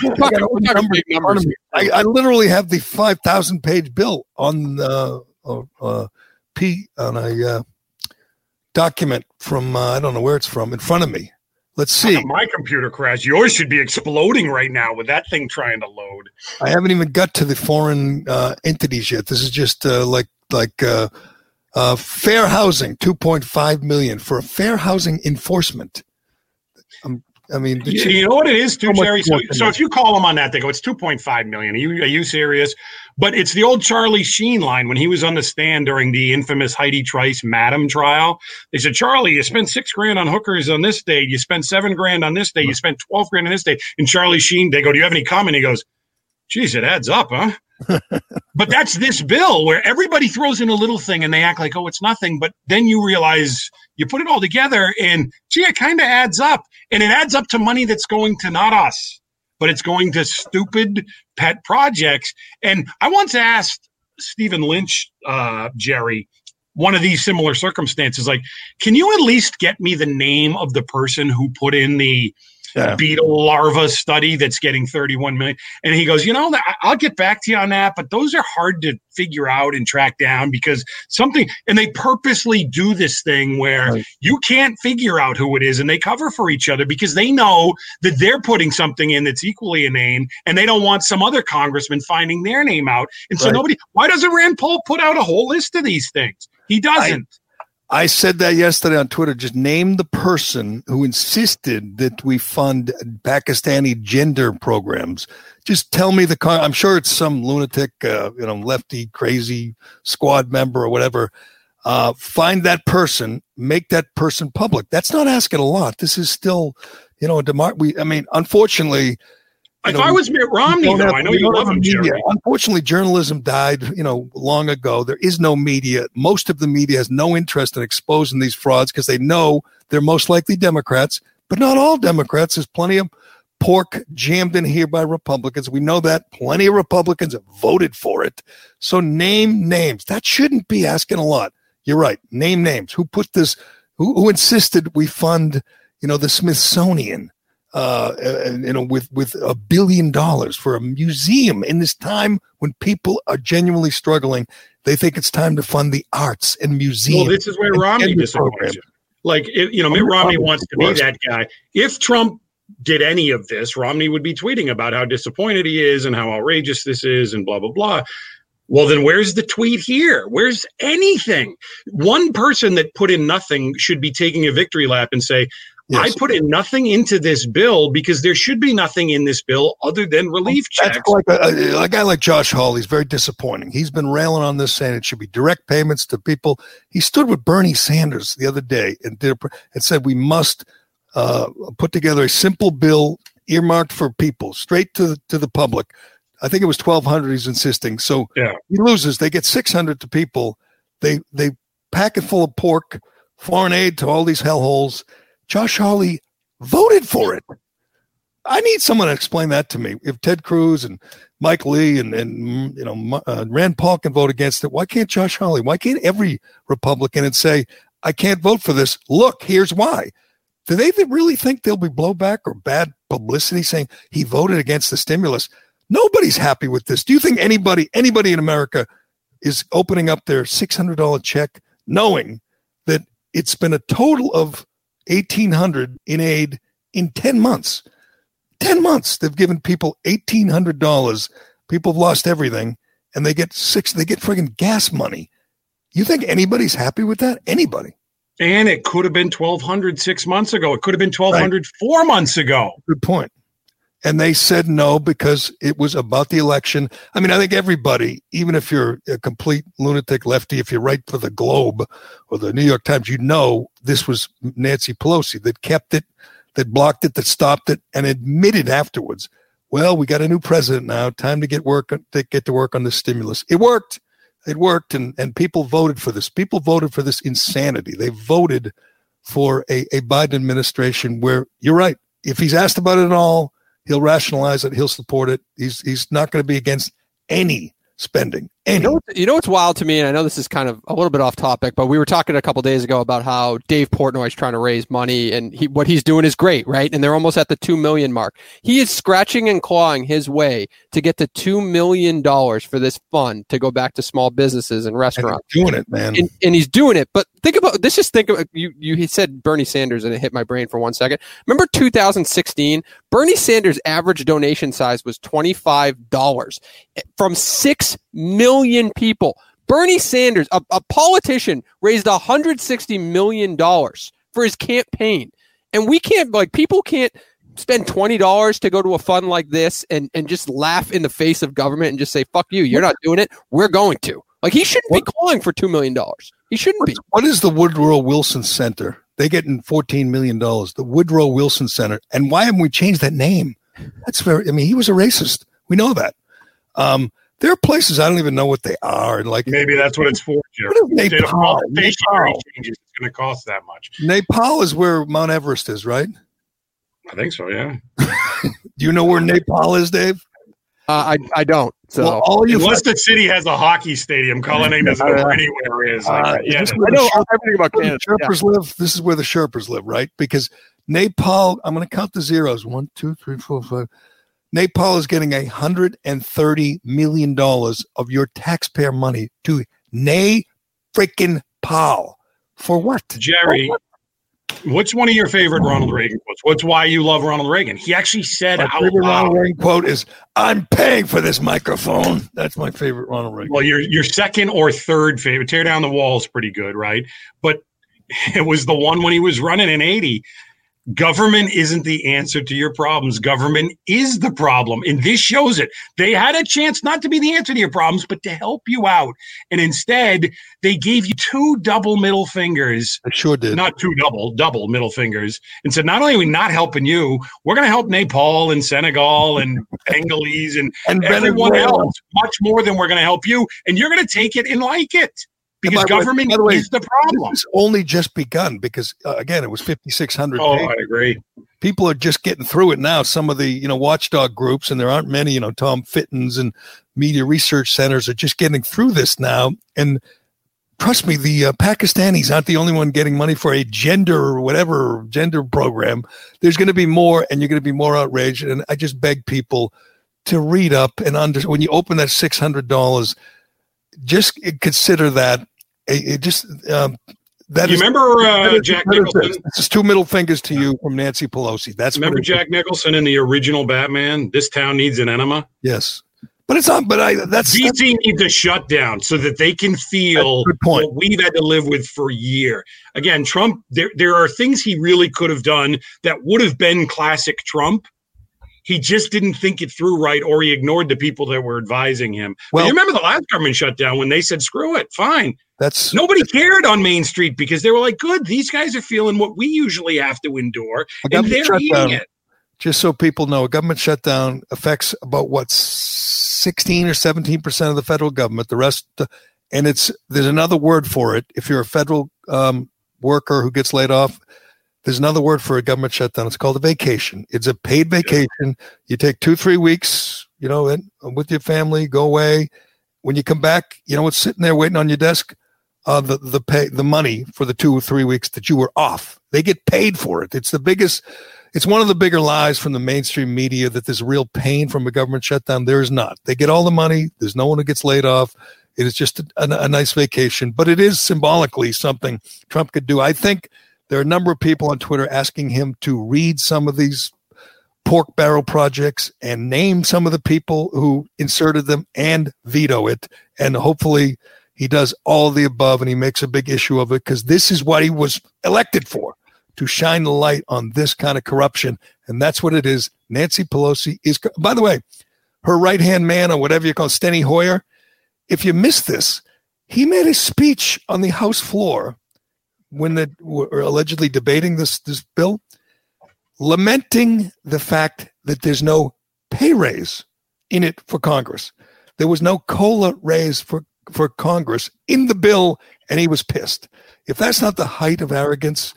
I, I, literally have the 5,000 page bill on uh, uh, uh, P on a uh, document from, uh, I don't know where it's from, in front of me. Let's see. My computer crashed. Yours should be exploding right now with that thing trying to load. I haven't even got to the foreign uh, entities yet. This is just uh, like like uh, uh fair housing, two point five million for a fair housing enforcement. I mean, you, you, know what it is, too, Gerry. So, so if you call them on that, they go, "It's two point five million. Are you are you serious?" But it's the old Charlie Sheen line when he was on the stand during the infamous Heidi Fleiss Madam trial. They said, Charlie, you spent six grand on hookers on this day. You spent seven grand on this day. You spent 12 grand on this day. And Charlie Sheen, they go, Do you have any comment? He goes, Geez, it adds up, huh? but that's this bill where everybody throws in a little thing and they act like, oh, it's nothing. But then you realize you put it all together and gee, it kind of adds up. And it adds up to money that's going to not us, but it's going to stupid pet projects. And I once asked Stephen Lynch, uh, Gerry, one of these similar circumstances, like, can you at least get me the name of the person who put in the yeah. beetle larva study that's getting 31 million. And he goes, you know, I'll get back to you on that, but those are hard to figure out and track down because something, and they purposely do this thing where right. you can't figure out who it is and they cover for each other because they know that they're putting something in that's equally a name and they don't want some other congressman finding their name out. And so right. nobody, why doesn't Rand Paul put out a whole list of these things? He doesn't. I, I said that yesterday on Twitter. Just name the person who insisted that we fund Pakistani gender programs. Just tell me the. Con- I'm sure it's some lunatic, uh, you know, lefty, crazy squad member or whatever. Uh, find that person, make that person public. That's not asking a lot. This is still, you know, a demar- we. I mean, unfortunately, if know, I was Mitt Romney, though, have, I know you love him, Gerry. Unfortunately, journalism died, you know, long ago. There is no media. Most of the media has no interest in exposing these frauds because they know they're most likely Democrats, but not all Democrats. There's plenty of pork jammed in here by Republicans. We know that plenty of Republicans have voted for it. So name names. That shouldn't be asking a lot. You're right. Name names. Who put this? Who, who insisted we fund, you know, the Smithsonian? Uh, you know, with with a billion dollars for a museum in this time when people are genuinely struggling. They think it's time to fund the arts and museums. Well, this is where Romney disappoints. Like, you know, Mitt Romney wants to be that guy. If Trump did any of this, Romney would be tweeting about how disappointed he is and how outrageous this is and blah blah blah. Well, then where's the tweet here? Where's anything? One person that put in nothing should be taking a victory lap and say, Yes. I put in nothing into this bill because there should be nothing in this bill other than relief checks. Like a, a, guy like Josh Hawley is very disappointing. He's been railing on this, saying it should be direct payments to people. He stood with Bernie Sanders the other day and did a, and said we must uh, put together a simple bill earmarked for people, straight to the, to the public. I think it was twelve hundred. He's insisting. So yeah. he loses. They get six hundred to people. They they pack it full of pork, foreign aid to all these hellholes Josh Hawley voted for it. I need someone to explain that to me. If Ted Cruz and Mike Lee and, and you know uh, Rand Paul can vote against it, why can't Josh Hawley? Why can't every Republican and say I can't vote for this? Look, here's why. Do they really think there'll be blowback or bad publicity saying he voted against the stimulus? Nobody's happy with this. Do you think anybody anybody in America is opening up their six hundred dollar check knowing that it's been a total of 1800 in aid in 10 months. 10 months they've given people $1800. People have lost everything and they get six they get friggin' gas money. You think anybody's happy with that? Anybody. And it could have been 1200 6 months ago. It could have been 1200 right. 4 months ago. Good point and they said no because it was about the election. I mean, I think everybody, even if you're a complete lunatic lefty, if you write for the Globe or the New York Times, you know this was Nancy Pelosi that kept it, that blocked it, that stopped it, and admitted afterwards, well, we got a new president now. Time to get work to get to work on the stimulus. It worked. It worked, and and people voted for this. People voted for this insanity. They voted for a, a Biden administration where you're right if he's asked about it at all, he'll rationalize it. He'll support it. He's he's not going to be against any spending. You know, you know what's wild to me, and I know this is kind of a little bit off topic, but we were talking a couple days ago about how Dave Portnoy is trying to raise money, and he, what he's doing is great, right? And they're almost at the two million mark. He is scratching and clawing his way to get to two million dollars for this fund to go back to small businesses and restaurants. And doing it, man, and, and, he's doing it. But think about this. Just think about you. You he said Bernie Sanders, and it hit my brain for one second. Remember 2016? Bernie Sanders' average donation size was twenty five dollars eh, from six million people. Bernie Sanders, a, a politician, raised $160 million for his campaign. And we can't, like, people can't spend $20 to go to a fund like this and, and just laugh in the face of government and just say, fuck you, you're not doing it. We're going to. Like, he shouldn't what? be calling for $2 million. He shouldn't be. What is the Woodrow Wilson Center? They getting $14 million. The Woodrow Wilson Center. And why haven't we changed that name? That's very, I mean, he was a racist. We know that. Um, there are places I don't even know what they are, and like maybe that's what it's for. Gerry. Nepal? Nepal. Changes, it's going to cost that much. Nepal is where Mount Everest is, right? I think so. Yeah. Do you know where Nepal is, Dave? Uh, I I don't. So well, all you unless the city has a hockey stadium, Cullinane doesn't know anywhere is. Like, uh, yeah, I know everything about Canada. Sherpas yeah. live. This is where the Sherpas live, right? Because Nepal. I'm going to count the zeros. One, two, three, four, five. Nepal is getting a hundred and thirty million dollars of your taxpayer money to Nay freaking Paul for what? Gerry, for what? what's one of your favorite Ronald Reagan quotes? What's why you love Ronald Reagan? He actually said my out favorite loud, Ronald Reagan quote is "I'm paying for this microphone." That's my favorite Ronald Reagan. Well, your your second or third favorite, "Tear Down the Wall" is pretty good, right? But it was the one when he was running in '80 Government isn't the answer to your problems. Government is the problem. And this shows it. They had a chance not to be the answer to your problems, but to help you out. And instead, they gave you two double middle fingers. I sure did. Not two double, double middle fingers. And said, not only are we not helping you, we're going to help Nepal and Senegal and Bengalese and, and everyone else much more than we're going to help you. And you're going to take it and like it because government way, way, is the problem. It's only just begun because uh, again, it was fifty six hundred. Oh, pages. I agree. People are just getting through it now. Some of the you know watchdog groups, and there aren't many. You know, Tom Fittons and media research centers are just getting through this now. And trust me, the uh, Pakistanis aren't the only one getting money for a gender or whatever gender program. There's going to be more, and you're going to be more outraged. And I just beg people to read up and under when you open that six hundred dollars just consider that it, just um, that you is, remember uh, Jack Nicholson? This is two middle fingers to you from Nancy Pelosi. That's remember Jack Nicholson in the original Batman. This town needs an enema. Yes, but it's not. But I that's DC that's, needs a shutdown so that they can feel what we've had to live with for a year. Again, Trump. There there are things he really could have done that would have been classic Trump he just didn't think it through right or he ignored the people that were advising him. Well, but you remember the last government shutdown when they said, screw it, fine. That's nobody cared on Main Street because they were like, good, these guys are feeling what we usually have to endure. And they're shutdown, eating it. Just so people know, a government shutdown affects about what 16 or 17 percent of the federal government. The rest, and it's there's another word for it. If you're a federal um, worker who gets laid off, there's another word for a government shutdown. It's called a vacation. It's a paid vacation. You take two, three weeks, you know, and with your family, go away. When you come back, you know it's sitting there waiting on your desk? Uh, the the pay the money for the two or three weeks that you were off. They get paid for it. It's the biggest. It's one of the bigger lies from the mainstream media that there's real pain from a government shutdown. There is not. They get all the money. There's no one who gets laid off. It is just a, a, a nice vacation, but it is symbolically something Trump could do. I think there are a number of people on Twitter asking him to read some of these pork barrel projects and name some of the people who inserted them and veto it. And hopefully he does all the above and he makes a big issue of it because this is what he was elected for to shine the light on this kind of corruption. And that's what it is. Nancy Pelosi is, by the way, her right hand man or whatever you call Steny Hoyer. If you missed this, he made a speech on the House floor when they were allegedly debating this this bill, lamenting the fact that there's no pay raise in it for Congress. There was no cola raise for for Congress in the bill, and he was pissed. If that's not the height of arrogance,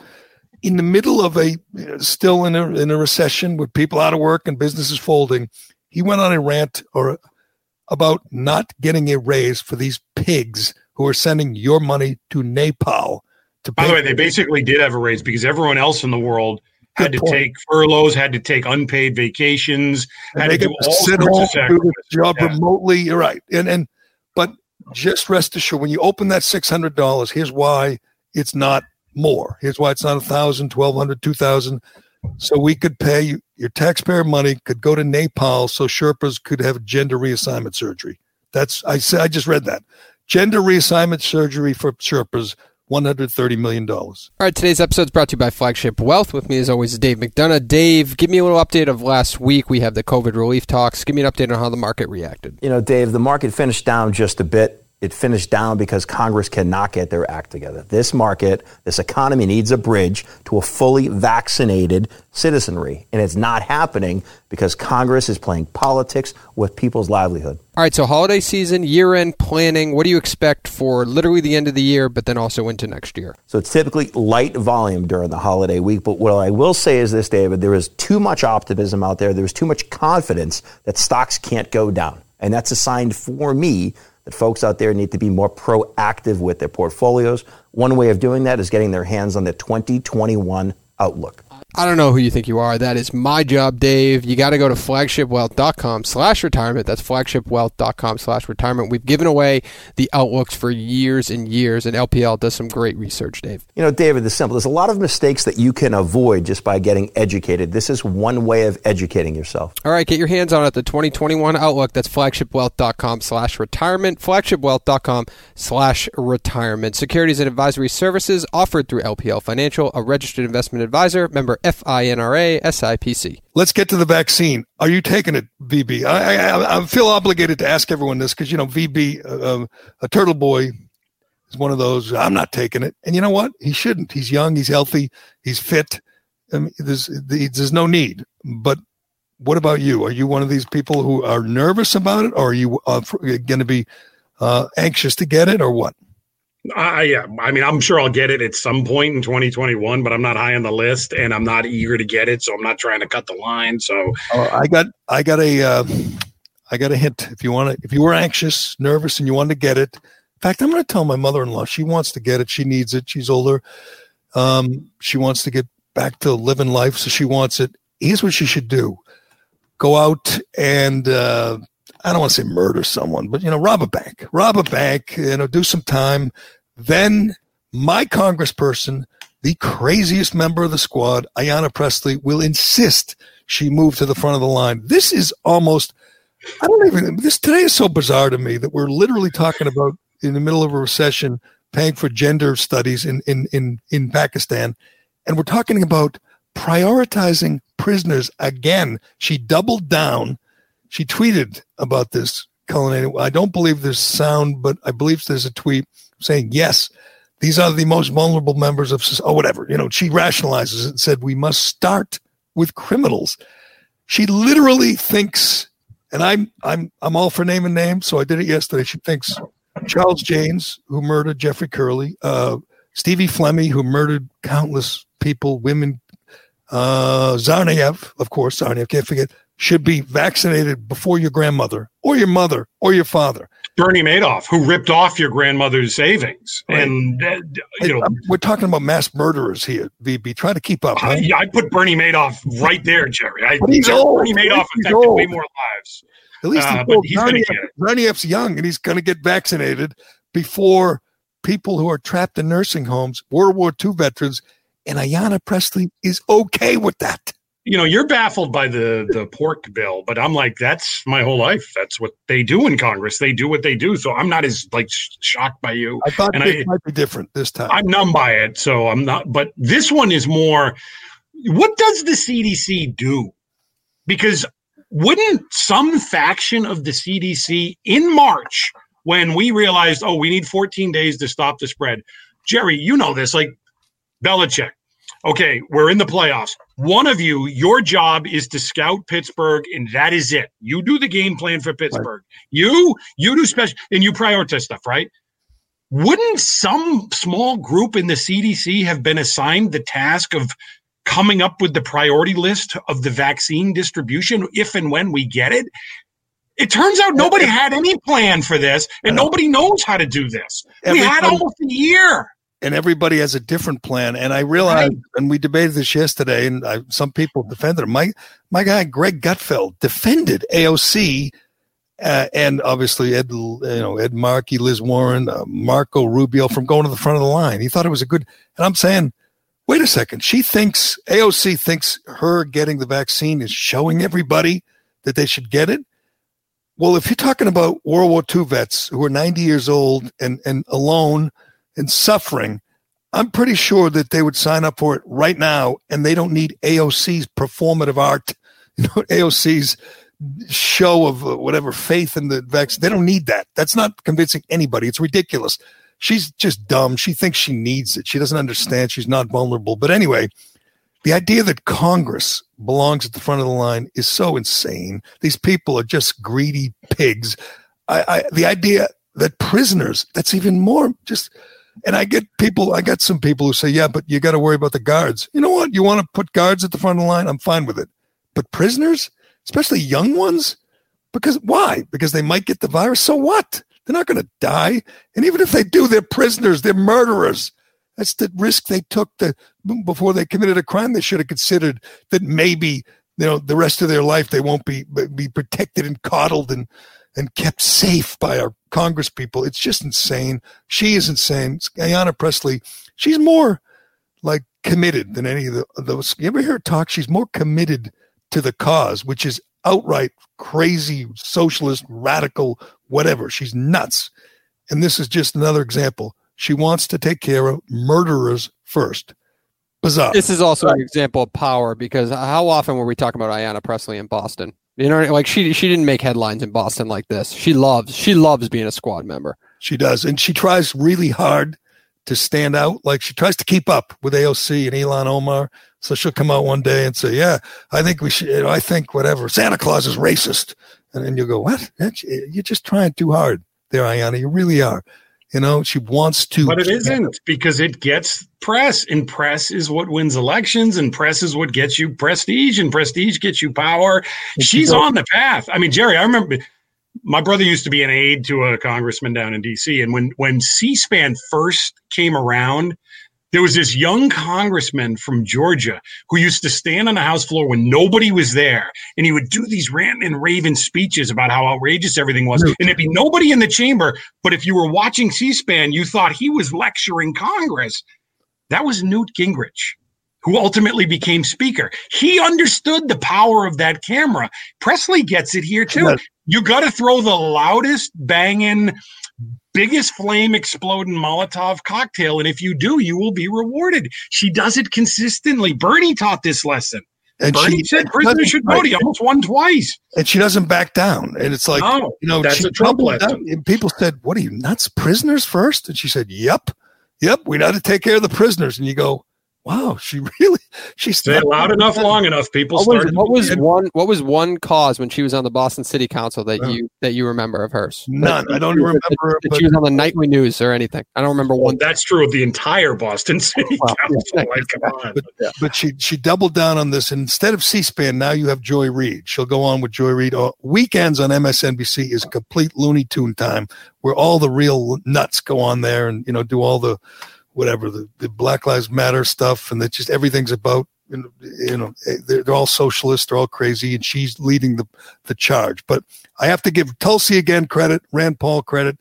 in the middle of a still in a in a recession with people out of work and businesses folding, he went on a rant or about not getting a raise for these pigs who are sending your money to Nepal. By the way, they basically did have a raise because everyone else in the world had to take furloughs, had to take unpaid vacations, and had to do all sit home, do the job yeah. remotely. You're right, and and but just rest assured, when you open that six hundred dollars, here's why it's not more. Here's why it's not a thousand, twelve hundred, two thousand. So we could pay you your taxpayer money could go to Nepal so Sherpas could have gender reassignment surgery. That's I said I just read that. Gender reassignment surgery for Sherpas $130 million. All right, today's episode is brought to you by Flagship Wealth. With me, as always, is Dave McDonough. Dave, give me a little update of last week. We have the COVID relief talks. Give me an update on how the market reacted. You know, Dave, the market finished down just a bit it finished down because Congress cannot get their act together. This market, this economy needs a bridge to a fully vaccinated citizenry. And it's not happening because Congress is playing politics with people's livelihood. All right, so holiday season, year end planning, what do you expect for literally the end of the year, but then also into next year? So it's typically light volume during the holiday week. But what I will say is this, David there is too much optimism out there. There's too much confidence that stocks can't go down. And that's a sign for me that folks out there need to be more proactive with their portfolios. One way of doing that is getting their hands on the 2021 outlook. I don't know who you think you are. That is my job, Dave. You got to go to flagshipwealth.com slash retirement. That's flagshipwealth.com slash retirement. We've given away the outlooks for years and years, and LPL does some great research, Dave. You know, David, the simple. There's a lot of mistakes that you can avoid just by getting educated. This is one way of educating yourself. All right, get your hands on it. The 2021 outlook. That's flagshipwealth.com slash retirement. Flagshipwealth.com slash retirement. Securities and advisory services offered through LPL Financial, a registered investment advisor, member FINRA SIPC. Let's get to the vaccine. Are you taking it, VB? I, I, I feel obligated to ask everyone this because, you know, VB, uh, um, a turtle boy, is one of those, I'm not taking it. And you know what? He shouldn't. He's young, he's healthy, he's fit. I mean, there's, there's no need. But what about you? Are you one of these people who are nervous about it, or are you uh, going to be uh, anxious to get it, or what? I yeah, I mean, I'm sure I'll get it at some point in 2021, but I'm not high on the list, and I'm not eager to get it, so I'm not trying to cut the line. So uh, I got, I got a, uh, I got a hint. If you want to, if you were anxious, nervous, and you wanted to get it, in fact, I'm going to tell my mother-in-law she wants to get it. She needs it. She's older. Um, she wants to get back to living life, so she wants it. Here's what she should do: go out and. Uh, I don't want to say murder someone, but you know, rob a bank, rob a bank, you know, do some time, then my congressperson, the craziest member of the squad, Ayanna Pressley, will insist she move to the front of the line. This is almost, I don't even, this today is so bizarre to me that we're literally talking about in the middle of a recession paying for gender studies in, in, in, in Pakistan. And we're talking about prioritizing prisoners again. She doubled down. She tweeted about this, Cullinane. I don't believe there's sound, but I believe there's a tweet saying, yes, these are the most vulnerable members of or whatever. You know, she rationalizes it and said, we must start with criminals. She literally thinks, and I'm I'm I'm all for naming names, so I did it yesterday. She thinks Charles Jaynes, who murdered Jeffrey Curley, uh, Stevie Flemmi, who murdered countless people, women, uh, Tsarnaev, of course, Tsarnaev, can't forget, should be vaccinated before your grandmother or your mother or your father. Bernie Madoff, who ripped off your grandmother's savings, right. and uh, you know we're talking about mass murderers here. VB, try to keep up. I, I put Bernie Madoff right there, Gerry. I, he's old. Bernie Madoff affected old. way more lives. At least uh, he's Bernie, Bernie F's young, and he's going to get vaccinated before people who are trapped in nursing homes, World War II veterans, and Ayanna Pressley is okay with that you know, you're baffled by the the pork bill, but I'm like, that's my whole life. That's what they do in Congress. They do what they do. So I'm not as like shocked by you. I thought and it might be different this time. I'm numb by it, so I'm not. But this one is more. What does the CDC do? Because wouldn't some faction of the CDC in March, when we realized, oh, we need 14 days to stop the spread, Gerry, you know this, like Belichick okay, we're in the playoffs. One of you, your job is to scout Pittsburgh, and that is it. You do the game plan for Pittsburgh. Right. You, you do special, and you prioritize stuff, right? wouldn't some small group in the CDC have been assigned the task of coming up with the priority list of the vaccine distribution if and when we get it? It turns out nobody had any plan for this, and nobody knows how to do this. we had almost a year. And everybody has a different plan. And I realized, right. and we debated this yesterday, and I, some people defended it. My, my guy, Greg Gutfeld, defended AOC uh, and obviously Ed, you know, Ed Markey, Liz Warren, uh, Marco Rubio from going to the front of the line. He thought it was a good, and I'm saying, wait a second. She thinks AOC thinks her getting the vaccine is showing everybody that they should get it. Well, if you're talking about World War II vets who are 90 years old and, and alone and suffering, I'm pretty sure that they would sign up for it right now and they don't need AOC's performative art, you know, AOC's show of uh, whatever faith in the vaccine. They don't need that. That's not convincing anybody. It's ridiculous. She's just dumb. She thinks she needs it. She doesn't understand. She's not vulnerable. But anyway, the idea that Congress belongs at the front of the line is so insane. These people are just greedy pigs. I, I the idea that prisoners, that's even more just and I get people, I got some people who say, yeah, but you got to worry about the guards. You know what? You want to put guards at the front of the line? I'm fine with it. But prisoners? especially young ones. Because why? Because they might get the virus. So what? They're not going to die. And even if they do, they're prisoners. They're murderers. That's the risk they took to, before they committed a crime. They should have considered that maybe you know the rest of their life they won't be be protected and coddled and and kept safe by our Congress people. It's just insane. She is insane. Ayanna Pressley, She's more like committed than any of the, those. You ever hear her talk? She's more committed to the cause, which is outright crazy, socialist, radical, whatever. She's nuts. And this is just another example. She wants to take care of murderers first. Bizarre. This is also an example of power because how often were we talking about Ayanna Pressley in Boston? You know, like she she didn't make headlines in Boston like this. She loves she loves being a squad member. She does, and she tries really hard to stand out. Like she tries to keep up with AOC and Ilhan Omar. So she'll come out one day and say, "Yeah, I think we should. You know, I think whatever. Santa Claus is racist." And then you go, "What? You're just trying too hard, there, Ayanna. You really are." You know, she wants to, but it isn't because it gets press, and press is what wins elections, and press is what gets you prestige, and prestige gets you power. She's on the path. I mean, Gerry, I remember my brother used to be an aide to a congressman down in D.C. And when when C-SPAN first came around, there was this young congressman from Georgia who used to stand on the House floor when nobody was there, and he would do these rant and raving speeches about how outrageous everything was, and there'd be nobody in the chamber. But if you were watching C-SPAN, you thought he was lecturing Congress. That was Newt Gingrich who ultimately became speaker. He understood the power of that camera. Pressley gets it here too you got to throw the loudest banging biggest flame exploding Molotov cocktail. And if you do, you will be rewarded. She does it consistently. Bernie taught this lesson. And Bernie she, said prisoners should vote. He almost won twice. And she doesn't back down. And it's like, you know, that's a Trump lesson. People said, What are you nuts? Prisoners first? And she said, Yep. Yep. We got to take care of the prisoners. And you go, wow, she really she Say loud enough, long enough. People what was, what was one what was one cause when she was on the Boston City Council that you that you remember of hers? None. I don't remember. That, that she was on the nightly news or anything. I don't remember well, one. That's true of the entire Boston City well, Council. Yeah, like, come on. But, but, she she doubled down on this. Instead of C-SPAN, now you have Joy Reid. She'll go on with Joy Reid. Uh, weekends on MSNBC is complete Looney Tune time, where all the real nuts go on there and you know do all the whatever the, the Black Lives Matter stuff, and that just everything's about you know they're, they're, all socialists, they're all crazy, and she's leading the the charge. But I have to give Tulsi again credit, Rand Paul credit.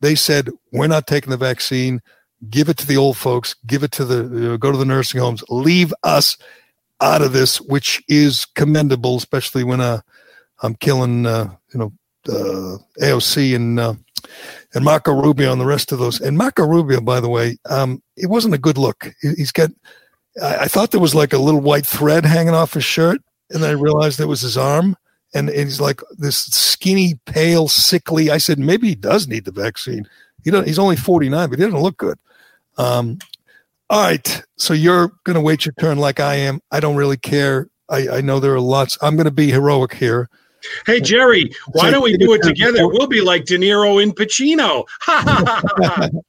They said we're not taking the vaccine. Give it to the old folks. Give it to the uh, go to the nursing homes. Leave us out of this, which is commendable, especially when uh, I'm killing uh, you know uh, AOC and uh, and Marco Rubio and the rest of those. And Marco Rubio, by the way, um, it wasn't a good look. He's got, I, I, thought there was like a little white thread hanging off his shirt, and I realized it was his arm. And, and he's like this skinny, pale, sickly. I said maybe he does need the vaccine. He don't, he's only 49, but he doesn't look good. Um, all right, so you're going to wait your turn like I am. I don't really care. I, I know there are lots. I'm going to be heroic here. Hey Gerry, why don't we do it together? We'll be like De Niro and Pacino.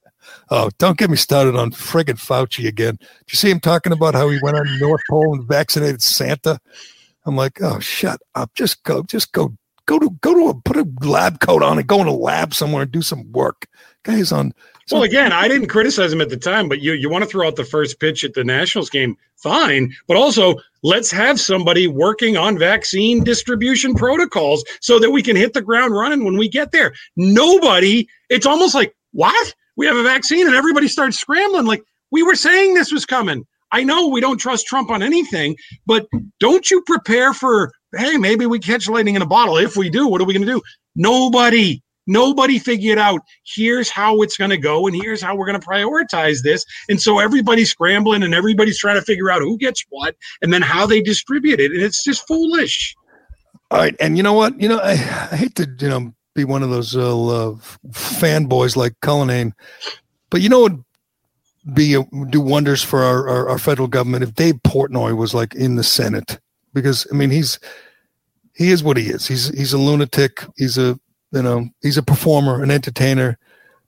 Oh, don't get me started on friggin' Fauci again. Did you see him talking about how he went on North Pole and vaccinated Santa? I'm like, oh, shut up. Just go, just go, go to, go to a, put a lab coat on and go in a lab somewhere and do some work. Guys on. Well, again, I didn't criticize him at the time, but you, you want to throw out the first pitch at the Nationals game, fine. But also, let's have somebody working on vaccine distribution protocols so that we can hit the ground running when we get there. Nobody, it's almost like, what? We have a vaccine and everybody starts scrambling. Like, we were saying this was coming. I know we don't trust Trump on anything, but don't you prepare for, hey, maybe we catch lightning in a bottle. If we do, what are we going to do? Nobody, nobody figured out here's how it's going to go and here's how we're going to prioritize this. And so everybody's scrambling and everybody's trying to figure out who gets what and then how they distribute it. And it's just foolish. All right. And you know what? You know, I, I hate to, you know, be one of those uh, uh, fanboys like Cullinane, but you know what be a, do wonders for our, our, our, federal government if Dave Portnoy was like in the Senate because I mean he's he is what he is. He's he's a lunatic. He's a you know he's a performer, an entertainer,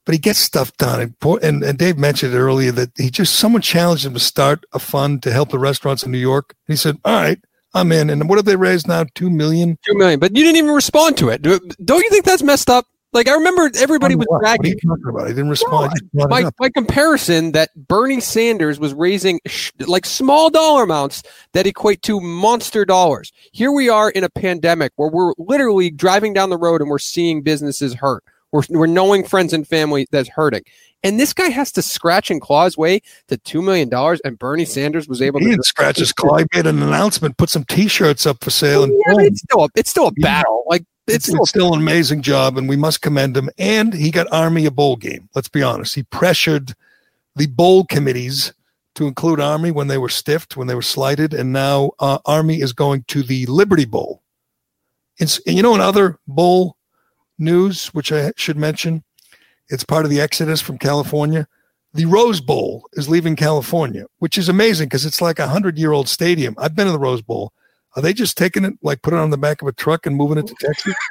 but he gets stuff done. And, and, and Dave mentioned earlier that he just someone challenged him to start a fund to help the restaurants in New York. He said, "All right." I'm in. And what have they raised now? Two million. Two million. But you didn't even respond to it. Don't you think that's messed up? Like I remember everybody was bragging. What talking about? I didn't respond. No, by, by comparison, that Bernie Sanders was raising sh- like small dollar amounts that equate to monster dollars. Here we are in a pandemic where we're literally driving down the road and we're seeing businesses hurt. We're, we're knowing friends and family that's hurting. And this guy has to scratch and claw his way to two million dollars, and Bernie Sanders was able he to didn't scratch his claw. He made an announcement, put some T-shirts up for sale, and yeah, it's still a, it's still a battle. Like it's, it's, still an amazing job, and we must commend him. And he got Army a bowl game. Let's be honest. He pressured the bowl committees to include Army when they were stiffed, when they were slighted, and now uh, Army is going to the Liberty Bowl. It's, and you know, another bowl news, which I should mention, it's part of the exodus from California. The Rose Bowl is leaving California, which is amazing because it's like a hundred year old stadium. I've been to the Rose Bowl. Are they just taking it, like put it on the back of a truck and moving it to Texas?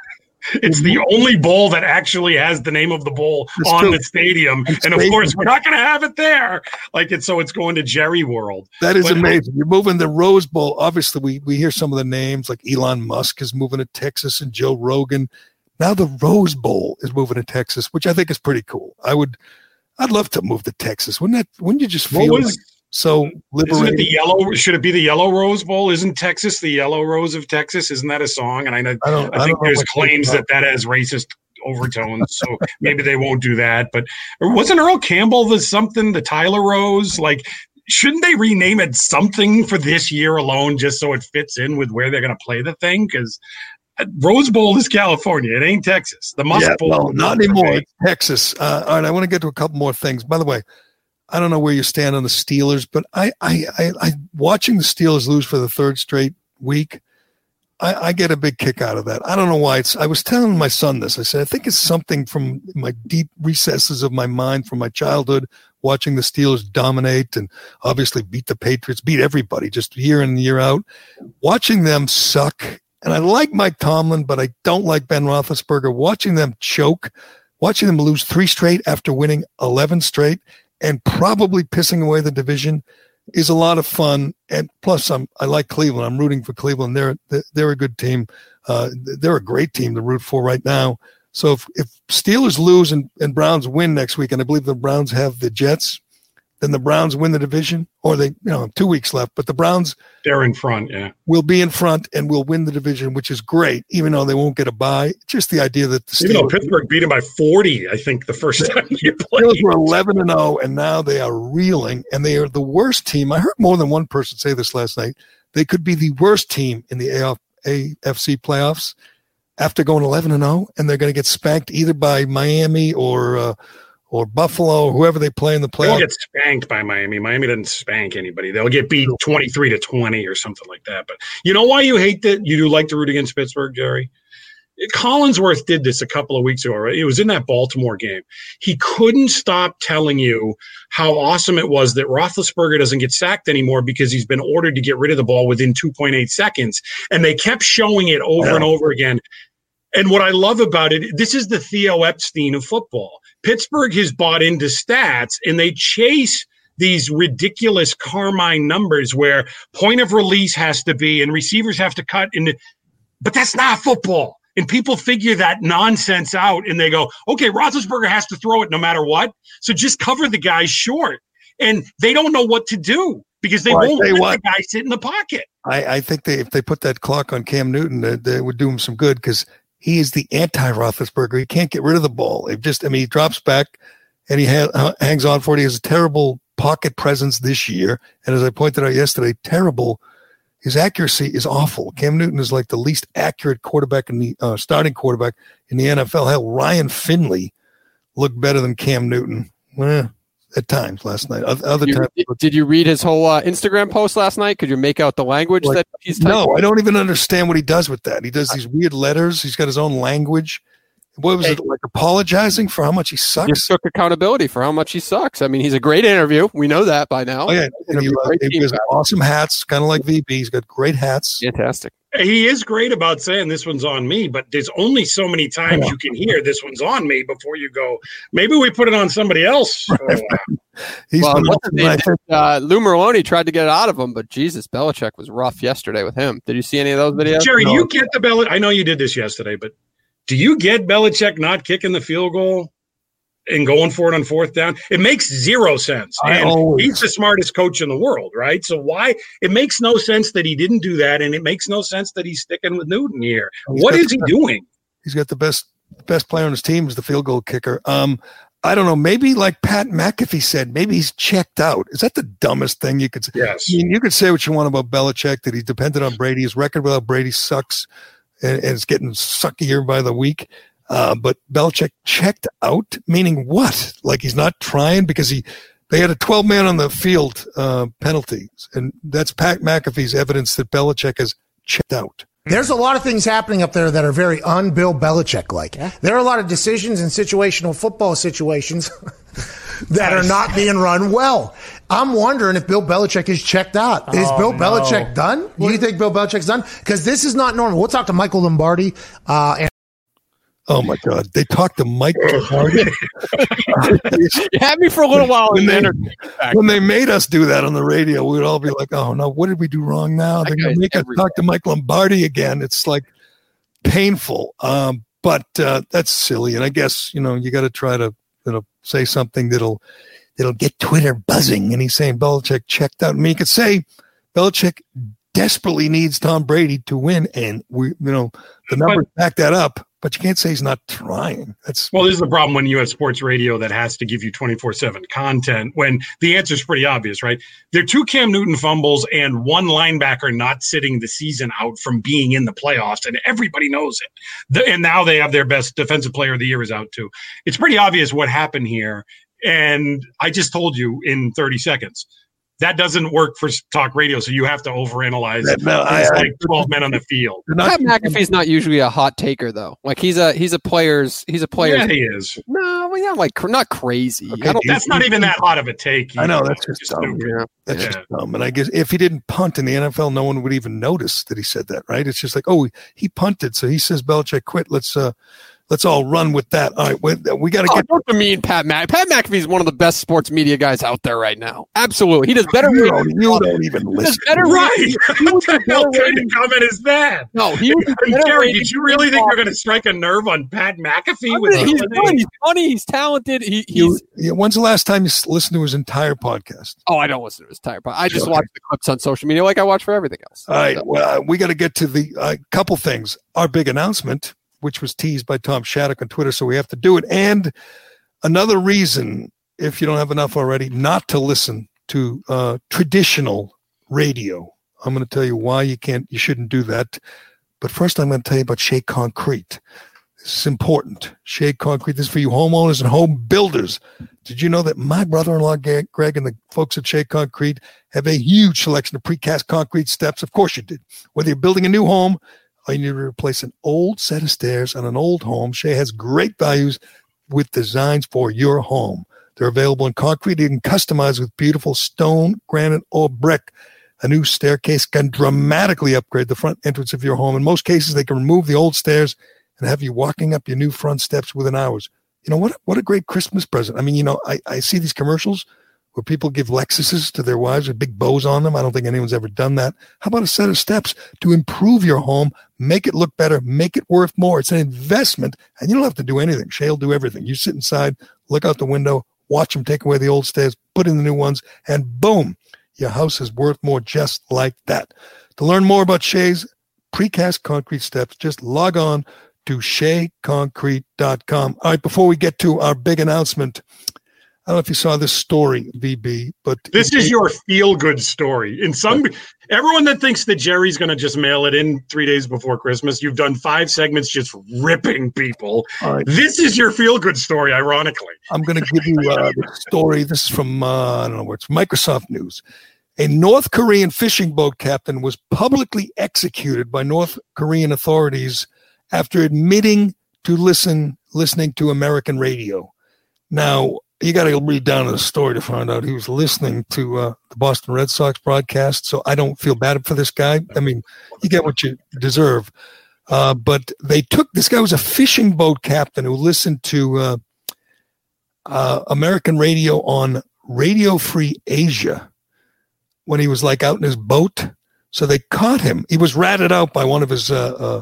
it's the only bowl that actually has the name of the bowl it's on true. the stadium. It's and of course, we're not going to have it there. Like it's so it's going to Jerry World. That is but, amazing. You're moving the Rose Bowl. Obviously, we, we hear some of the names like Elon Musk is moving to Texas and Joe Rogan. Now the Rose Bowl is moving to Texas, which I think is pretty cool. I would, I'd love to move to Texas. Wouldn't that? Wouldn't you just feel? What was, like, so liberating. Isn't it the yellow? Should it be the Yellow Rose Bowl? Isn't Texas the Yellow Rose of Texas? Isn't that a song? And I know I, don't, I think I there's claims that that has racist overtones, so maybe they won't do that. But wasn't Earl Campbell the something the Tyler Rose? Like, shouldn't they rename it something for this year alone, just so it fits in with where they're going to play the thing? Because uh, Rose Bowl is California. It ain't Texas. The Musk yeah, Bowl. Well, not anymore. It's Texas. Uh, all right. I want to get to a couple more things. By the way, I don't know where you stand on the Steelers, but I, I, I, I watching the Steelers lose for the third straight week. I, I, get a big kick out of that. I don't know why. It's. I was telling my son this. I said I think it's something from my deep recesses of my mind from my childhood, watching the Steelers dominate and obviously beat the Patriots, beat everybody just year in and year out. Watching them suck, and I like Mike Tomlin, but I don't like Ben Roethlisberger. Watching them choke, watching them lose three straight after winning eleven straight, and probably pissing away the division is a lot of fun. And plus, I'm I like Cleveland. I'm rooting for Cleveland. They're they're a good team. Uh, they're a great team to root for right now. So if, if Steelers lose and, and Browns win next week, and I believe the Browns have the Jets, then the Browns win the division, or they, you know, two weeks left, but the Browns they're in front, yeah, will be in front and will win the division, which is great, even though they won't get a bye. Just the idea that the Steelers, even though Pittsburgh beat them by forty, I think the first time you played, Steelers were eleven and zero, and now they are reeling, and they are the worst team. I heard more than one person say this last night. They could be the worst team in the AFC playoffs after going eleven and zero, and they're going to get spanked either by Miami or. Uh, or Buffalo, whoever they play in the playoffs. They'll get spanked by Miami. Miami doesn't spank anybody. They'll get beat 23 to 20 or something like that. But you know why you hate that? You do like to root against Pittsburgh, Gerry? Collinsworth did this a couple of weeks ago, right? It was in that Baltimore game. He couldn't stop telling you how awesome it was that Roethlisberger doesn't get sacked anymore because he's been ordered to get rid of the ball within 2.8 seconds. And they kept showing it over yeah. and over again. And what I love about it, this is the Theo Epstein of football. Pittsburgh has bought into stats and they chase these ridiculous Carmine numbers where point of release has to be and receivers have to cut into, but that's not football. And people figure that nonsense out and they go, okay, Roethlisberger has to throw it no matter what. So just cover the guy short. And they don't know what to do because they well, won't let what, the guy sit in the pocket. I, I, think they, if they put that clock on Cam Newton, they would do him some good because he is the anti Roethlisberger. He can't get rid of the ball. It just, I mean, he drops back and he ha- hangs on for it. He has a terrible pocket presence this year. And as I pointed out yesterday, terrible. His accuracy is awful. Cam Newton is like the least accurate quarterback in the uh, starting quarterback in the NFL. Hell, Ryan Finley looked better than Cam Newton. Eh, at times last night. Other you, times, did you read his whole uh, Instagram post last night? Could you make out the language like, that he's typing? No, I don't even understand what he does with that. He does these weird letters. He's got his own language. What was hey, it like? Apologizing for how much he sucks. Just took accountability for how much he sucks. I mean, he's a great interview. We know that by now. Oh yeah, and he, he has awesome hats, kind of like VB. He's got great hats. Fantastic. He is great about saying this one's on me, but there's only so many times you can hear this one's on me before you go. Maybe we put it on somebody else. He's well, uh, Lou Merloni tried to get it out of him, but Jesus, Belichick was rough yesterday with him. Did you see any of those videos? Gerry, no. you get the Belichick. I know you did this yesterday, but do you get Belichick not kicking the field goal and going for it on fourth down? It makes zero sense. And always. he's the smartest coach in the world, right? So why it makes no sense that he didn't do that, and it makes no sense that he's sticking with Newton here. He's what is he doing? He's got the best best player on his team is the field goal kicker. Um, I don't know. Maybe like Pat McAfee said, maybe he's checked out. Is that the dumbest thing you could say? Yes. I mean, you could say what you want about Belichick, that he's dependent on Brady. His record without Brady sucks and, and it's getting suckier by the week. Uh, but Belichick checked out, meaning what? Like he's not trying because he they had a 12 man on the field uh, penalty, and that's Pat McAfee's evidence that Belichick has checked out. There's a lot of things happening up there that are very un-Bill Belichick like. Yeah. There are a lot of decisions and situational football situations that are not being run well. I'm wondering if Bill Belichick is checked out. Is oh, Bill no. Belichick done? Do you think Bill Belichick's done? Because this is not normal. We'll talk to Michael Lombardi. Uh, and- oh my God! They talked to Mike Lombardi. you had me for a little while. When they, when they made us do that on the radio, we'd all be like, "Oh no, what did we do wrong now?" They're going to make us talk to Mike Lombardi again. It's like painful. Um, but uh, that's silly, and I guess you know you got to try to you know say something that'll that'll get Twitter buzzing. And he's saying Belichick checked out. I mean, you could say Belichick desperately needs Tom Brady to win, and we, you know, the numbers but, back that up. But you can't say he's not trying. That's well, this is the problem when you have sports radio that has to give you twenty four seven content. When the answer is pretty obvious, right? There are two Cam Newton fumbles and one linebacker not sitting the season out from being in the playoffs, and everybody knows it. The, and now they have their best defensive player of the year is out too. It's pretty obvious what happened here, and I just told you in 30 seconds. That doesn't work for talk radio, so you have to overanalyze. No, I, like twelve men on the field. Pat McAfee's not usually a hot taker, though. Like he's a he's a player's he's a player. Yeah, he is. No, well, yeah, like not crazy. Okay, that's not even that hot of a take. I know that's just dumb. Yeah. That's yeah. just dumb. And I guess if he didn't punt in the NFL, no one would even notice that he said that, right? It's just like, oh, he punted, so he says Belichick quit. Let's uh let's all run with that. All right, we, we got to oh, get. Don't mean Pat Mc Pat McAfee is one of the best sports media guys out there right now. Absolutely, he does better. You, don't, you don't even listen. Better right? what the hell kind of comment is that? No, he was. Gary, did you really think you're going to strike a nerve on Pat McAfee? With he's good. He's funny. He's talented. He, he's. You, when's the last time you listened to his entire podcast? Oh, I don't listen to his entire podcast. I just okay. watch the clips on social media, like I watch for everything else. All right. So. Well, we got to get to the uh, couple things. Our big announcement which was teased by Tom Shattuck on Twitter. So we have to do it. And another reason, if you don't have enough already, not to listen to uh, traditional radio. I'm going to tell you why you can't, you shouldn't do that. But first, I'm going to tell you about Shea Concrete. This is important. Shea Concrete. This is for you homeowners and home builders. Did you know that my brother-in-law Greg and the folks at Shea Concrete have a huge selection of precast concrete steps? Of course you did. Whether you're building a new home, all you need to replace an old set of stairs on an old home. Shea has great values with designs for your home. They're available in concrete. and customized with beautiful stone, granite, or brick. A new staircase can dramatically upgrade the front entrance of your home. In most cases, they can remove the old stairs and have you walking up your new front steps within hours. You know what? What a great Christmas present. I mean, you know, I, I see these commercials where people give Lexuses to their wives with big bows on them. I don't think anyone's ever done that. How about a set of steps to improve your home, make it look better, make it worth more? It's an investment, and you don't have to do anything. Shea will do everything. You sit inside, look out the window, watch them take away the old stairs, put in the new ones, and boom, your house is worth more just like that. To learn more about Shea's precast concrete steps, just log on to sheaconcrete.com. All right, before we get to our big announcement, I don't know if you saw this story, VB, but this is your feel good story. In some, everyone that thinks that Gerry's going to just mail it in three days before Christmas, you've done five segments just ripping people. Right. This is your feel good story, ironically. I'm going to give you uh, the story. This is from, uh, I don't know where it's Microsoft News. A North Korean fishing boat captain was publicly executed by North Korean authorities after admitting to listen listening to American radio. Now, you got to read down to the story to find out he was listening to uh, the Boston Red Sox broadcast. So I don't feel bad for this guy. I mean, you get what you deserve. Uh, but they took this guy was a fishing boat captain who listened to uh, uh American radio on Radio Free Asia when he was like out in his boat. So they caught him. He was ratted out by one of his uh, uh,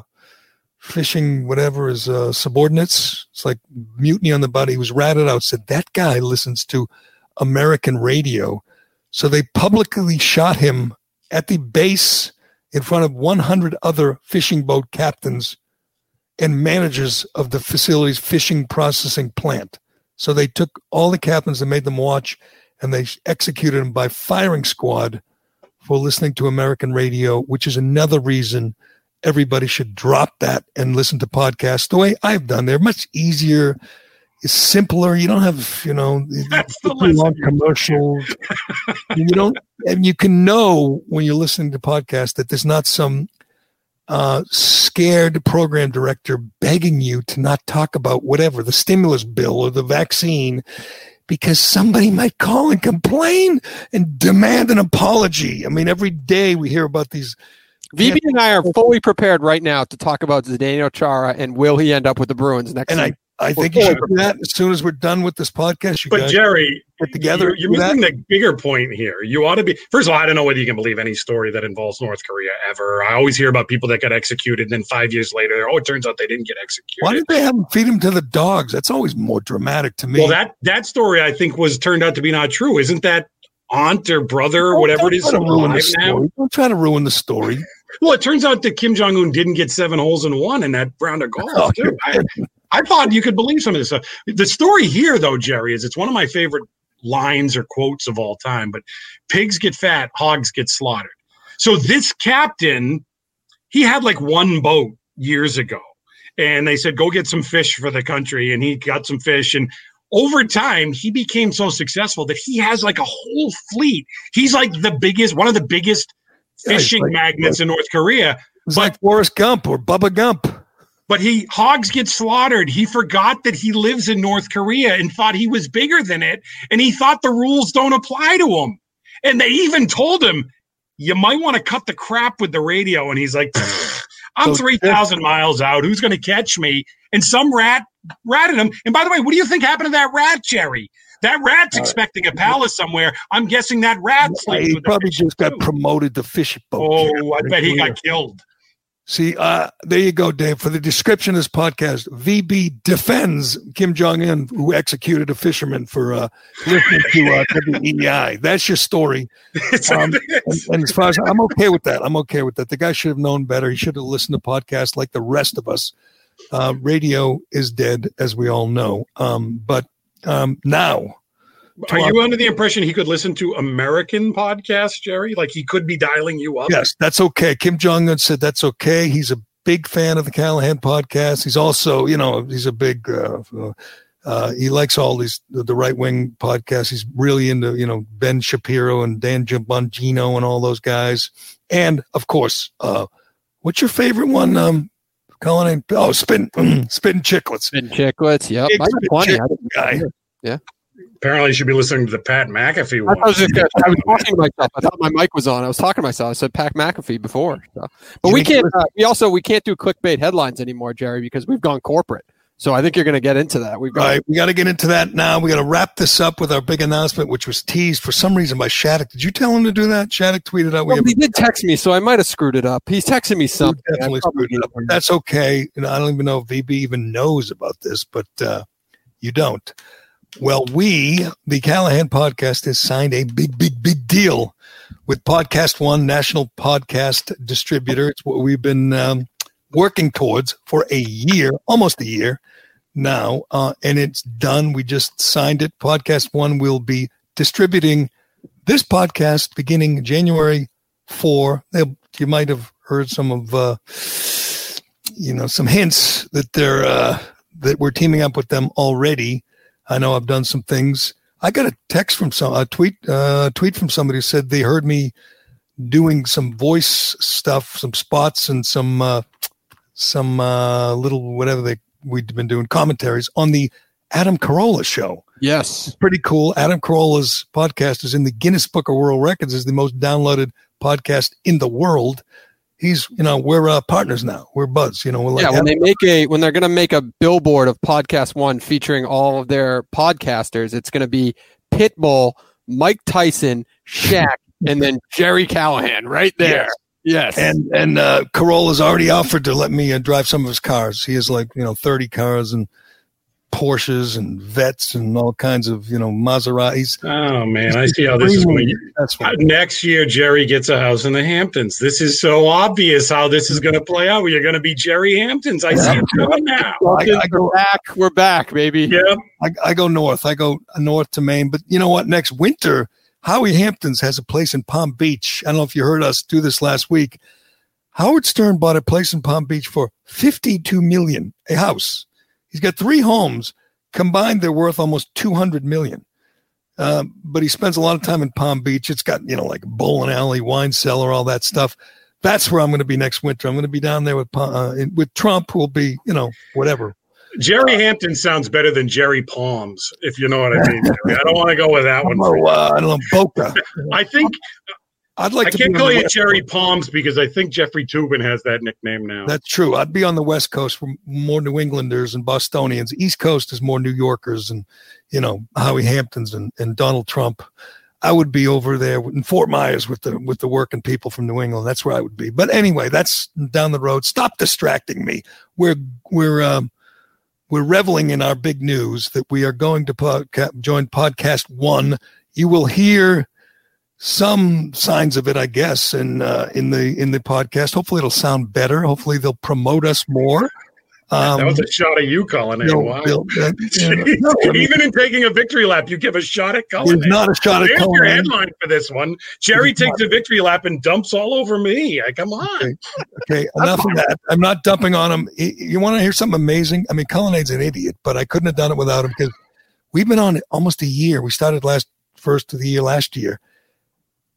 fishing whatever his uh, subordinates. It's like mutiny on the Bounty. He was ratted out. Said that guy listens to American radio. So they publicly shot him at the base in front of 100 other fishing boat captains and managers of the facility's fishing processing plant. So they took all the captains and made them watch, and they executed them by firing squad for listening to American radio, which is another reason everybody should drop that and listen to podcasts the way I've done. They're much easier. It's simpler. You don't have, you know, long commercials. you don't, and you can know when you're listening to podcasts that there's not some uh, scared program director begging you to not talk about whatever the stimulus bill or the vaccine because somebody might call and complain and demand an apology. I mean, every day we hear about these VB and I are fully prepared right now to talk about Zdeno Chara and will he end up with the Bruins next? And I, I think you should do that as soon as we're done with this podcast. but Gerry, get together. You're, you're missing that. the bigger point here. You ought to be. First of all, I don't know whether you can believe any story that involves North Korea ever. I always hear about people that got executed, and then five years later, oh, it turns out they didn't get executed. Why did they have them feed them to the dogs? That's always more dramatic to me. Well, that that story I think was turned out to be not true. Isn't that aunt or brother or whatever it is? Ruin the story. Don't try to ruin the story. Well, it turns out that Kim Jong Un didn't get seven holes in one in that round of oh, golf. Oh, too. I, I thought you could believe some of this stuff. The story here, though, Gerry, is it's one of my favorite lines or quotes of all time. But pigs get fat, hogs get slaughtered. So this captain, he had like one boat years ago, and they said go get some fish for the country, and he got some fish and. Over time, he became so successful that he has like a whole fleet. He's like the biggest, one of the biggest fishing like, magnets like, in North Korea. It's but, like Forrest Gump or Bubba Gump. But he hogs get slaughtered. He forgot that he lives in North Korea and thought he was bigger than it, and he thought the rules don't apply to him. And they even told him, "You might want to cut the crap with the radio." And he's like, "I'm three thousand miles out. Who's going to catch me?" And some rat ratted him. And by the way, what do you think happened to that rat, Gerry? That rat's uh, expecting a palace somewhere. I'm guessing that rat. He probably just got promoted to fish boat. Oh, I bet he got killed. See, uh, there you go, Dave. For the description of this podcast, VB defends Kim Jong Un, who executed a fisherman for uh, listening to uh, WEEI. That's your story. Um, and, and, as far as I'm okay with that, I'm okay with that. The guy should have known better. He should have listened to podcasts like the rest of us. Uh, radio is dead, as we all know. Um, but um, now. Are you under the impression he could listen to American podcasts, Gerry? Like he could be dialing you up? Yes, that's okay. Kim Jong Un said that's okay. He's a big fan of the Callahan podcast. He's also, you know, he's a big. Uh, uh, he likes all these the, the right wing podcasts. He's really into you know Ben Shapiro and Dan Bongino and all those guys. And of course, uh, what's your favorite one? Um, Colin, oh, spin, spin chicklets. Spin chicklets. Yep. Big I got plenty. guy. Yeah. Apparently, you should be listening to the Pat McAfee I was, just, I was talking to myself. I thought my mic was on. I was talking to myself. I said Pat McAfee before. So. But we can't. Uh, we also we can't do clickbait headlines anymore, Gerry, because we've gone corporate. So I think you're going to get into that. We've got All right, we got to get into that now. We got to wrap this up with our big announcement, which was teased for some reason by Shattuck. Did you tell him to do that? Shattuck tweeted out. We Well, have he did text me, so I might have screwed it up. He's texting me we something. I definitely screwed it up. That's okay. You know, I don't even know if VB even knows about this, but uh, you don't. Well, we, the Callahan podcast, has signed a big, big, big deal with Podcast One, national podcast distributor. It's what we've been um, working towards for a year, almost a year now, uh, and it's done. We just signed it. Podcast One will be distributing this podcast beginning January 4. You might have heard some of, uh, you know, some hints that they're uh, that we're teaming up with them already. I know I've done some things. I got a text from some a tweet uh, tweet from somebody who said they heard me doing some voice stuff, some spots, and some uh, some uh, little whatever they we'd been doing commentaries on the Adam Carolla show Yes. it's pretty cool. Adam Carolla's podcast is in the Guinness Book of World Records as the most downloaded podcast in the world. He's, you know, we're uh, partners now. We're buds. You know, we're like yeah, when they make a when they're going to make a billboard of Podcast One featuring all of their podcasters, it's going to be Pitbull, Mike Tyson, Shaq, and then Gerry Callahan right there. Yes. and and uh, Carolla's already offered to let me uh, drive some of his cars. He has like you know thirty cars and Porsches and Vettes and all kinds of you know Maseratis. Oh man, I see how this is going. That's Uh, what. Next year, Gerry gets a house in the Hamptons. This is so obvious how this is going to play out. You're going to be Gerry Hamptons. I see it coming now. I, I we're go, back. We're back, baby. Yep. I, I go north. I go north to Maine. But you know what? Next winter, Howie Hamptons has a place in Palm Beach. I don't know if you heard us do this last week. Howard Stern bought a place in Palm Beach for 52 million, a house. He's got three homes. Combined, they're worth almost 200 million. Um, but he spends a lot of time in Palm Beach. It's got, you know, like bowling alley, wine cellar, all that stuff. That's where I'm going to be next winter. I'm going to be down there with uh, with Trump, who will be, you know, whatever. Gerry Hampton sounds better than Gerry Palms, if you know what I mean. I don't want to go with that one. Oh, uh, I don't know, Boca. I think I'd like I to can't call you West Gerry Coast. Palms because I think Jeffrey Toobin has that nickname now. That's true. I'd be on the West Coast for more New Englanders and Bostonians. East Coast is more New Yorkers and, you know, Howie Hamptons and, and Donald Trump. I would be over there in Fort Myers with the with the working people from New England. That's where I would be. But anyway, that's down the road. Stop distracting me. We're we're um, we're reveling in our big news that we are going to podca- join podcast one. You will hear some signs of it, I guess, in uh, in the in the podcast. Hopefully, it'll sound better. Hopefully, they'll promote us more. Um, that was a shot at you, they'll- wow. uh, no, I mean, Even in taking a victory lap, you give a shot at Cullen. there's not a shot at There's your headline for this one. Jerry takes a victory lap and dumps all over me. I, come on. Okay. Okay, enough of that. I'm not dumping on him. You want to hear something amazing? I mean, Cullinane's an idiot, but I couldn't have done it without him because we've been on it almost a year. We started last first of the year last year.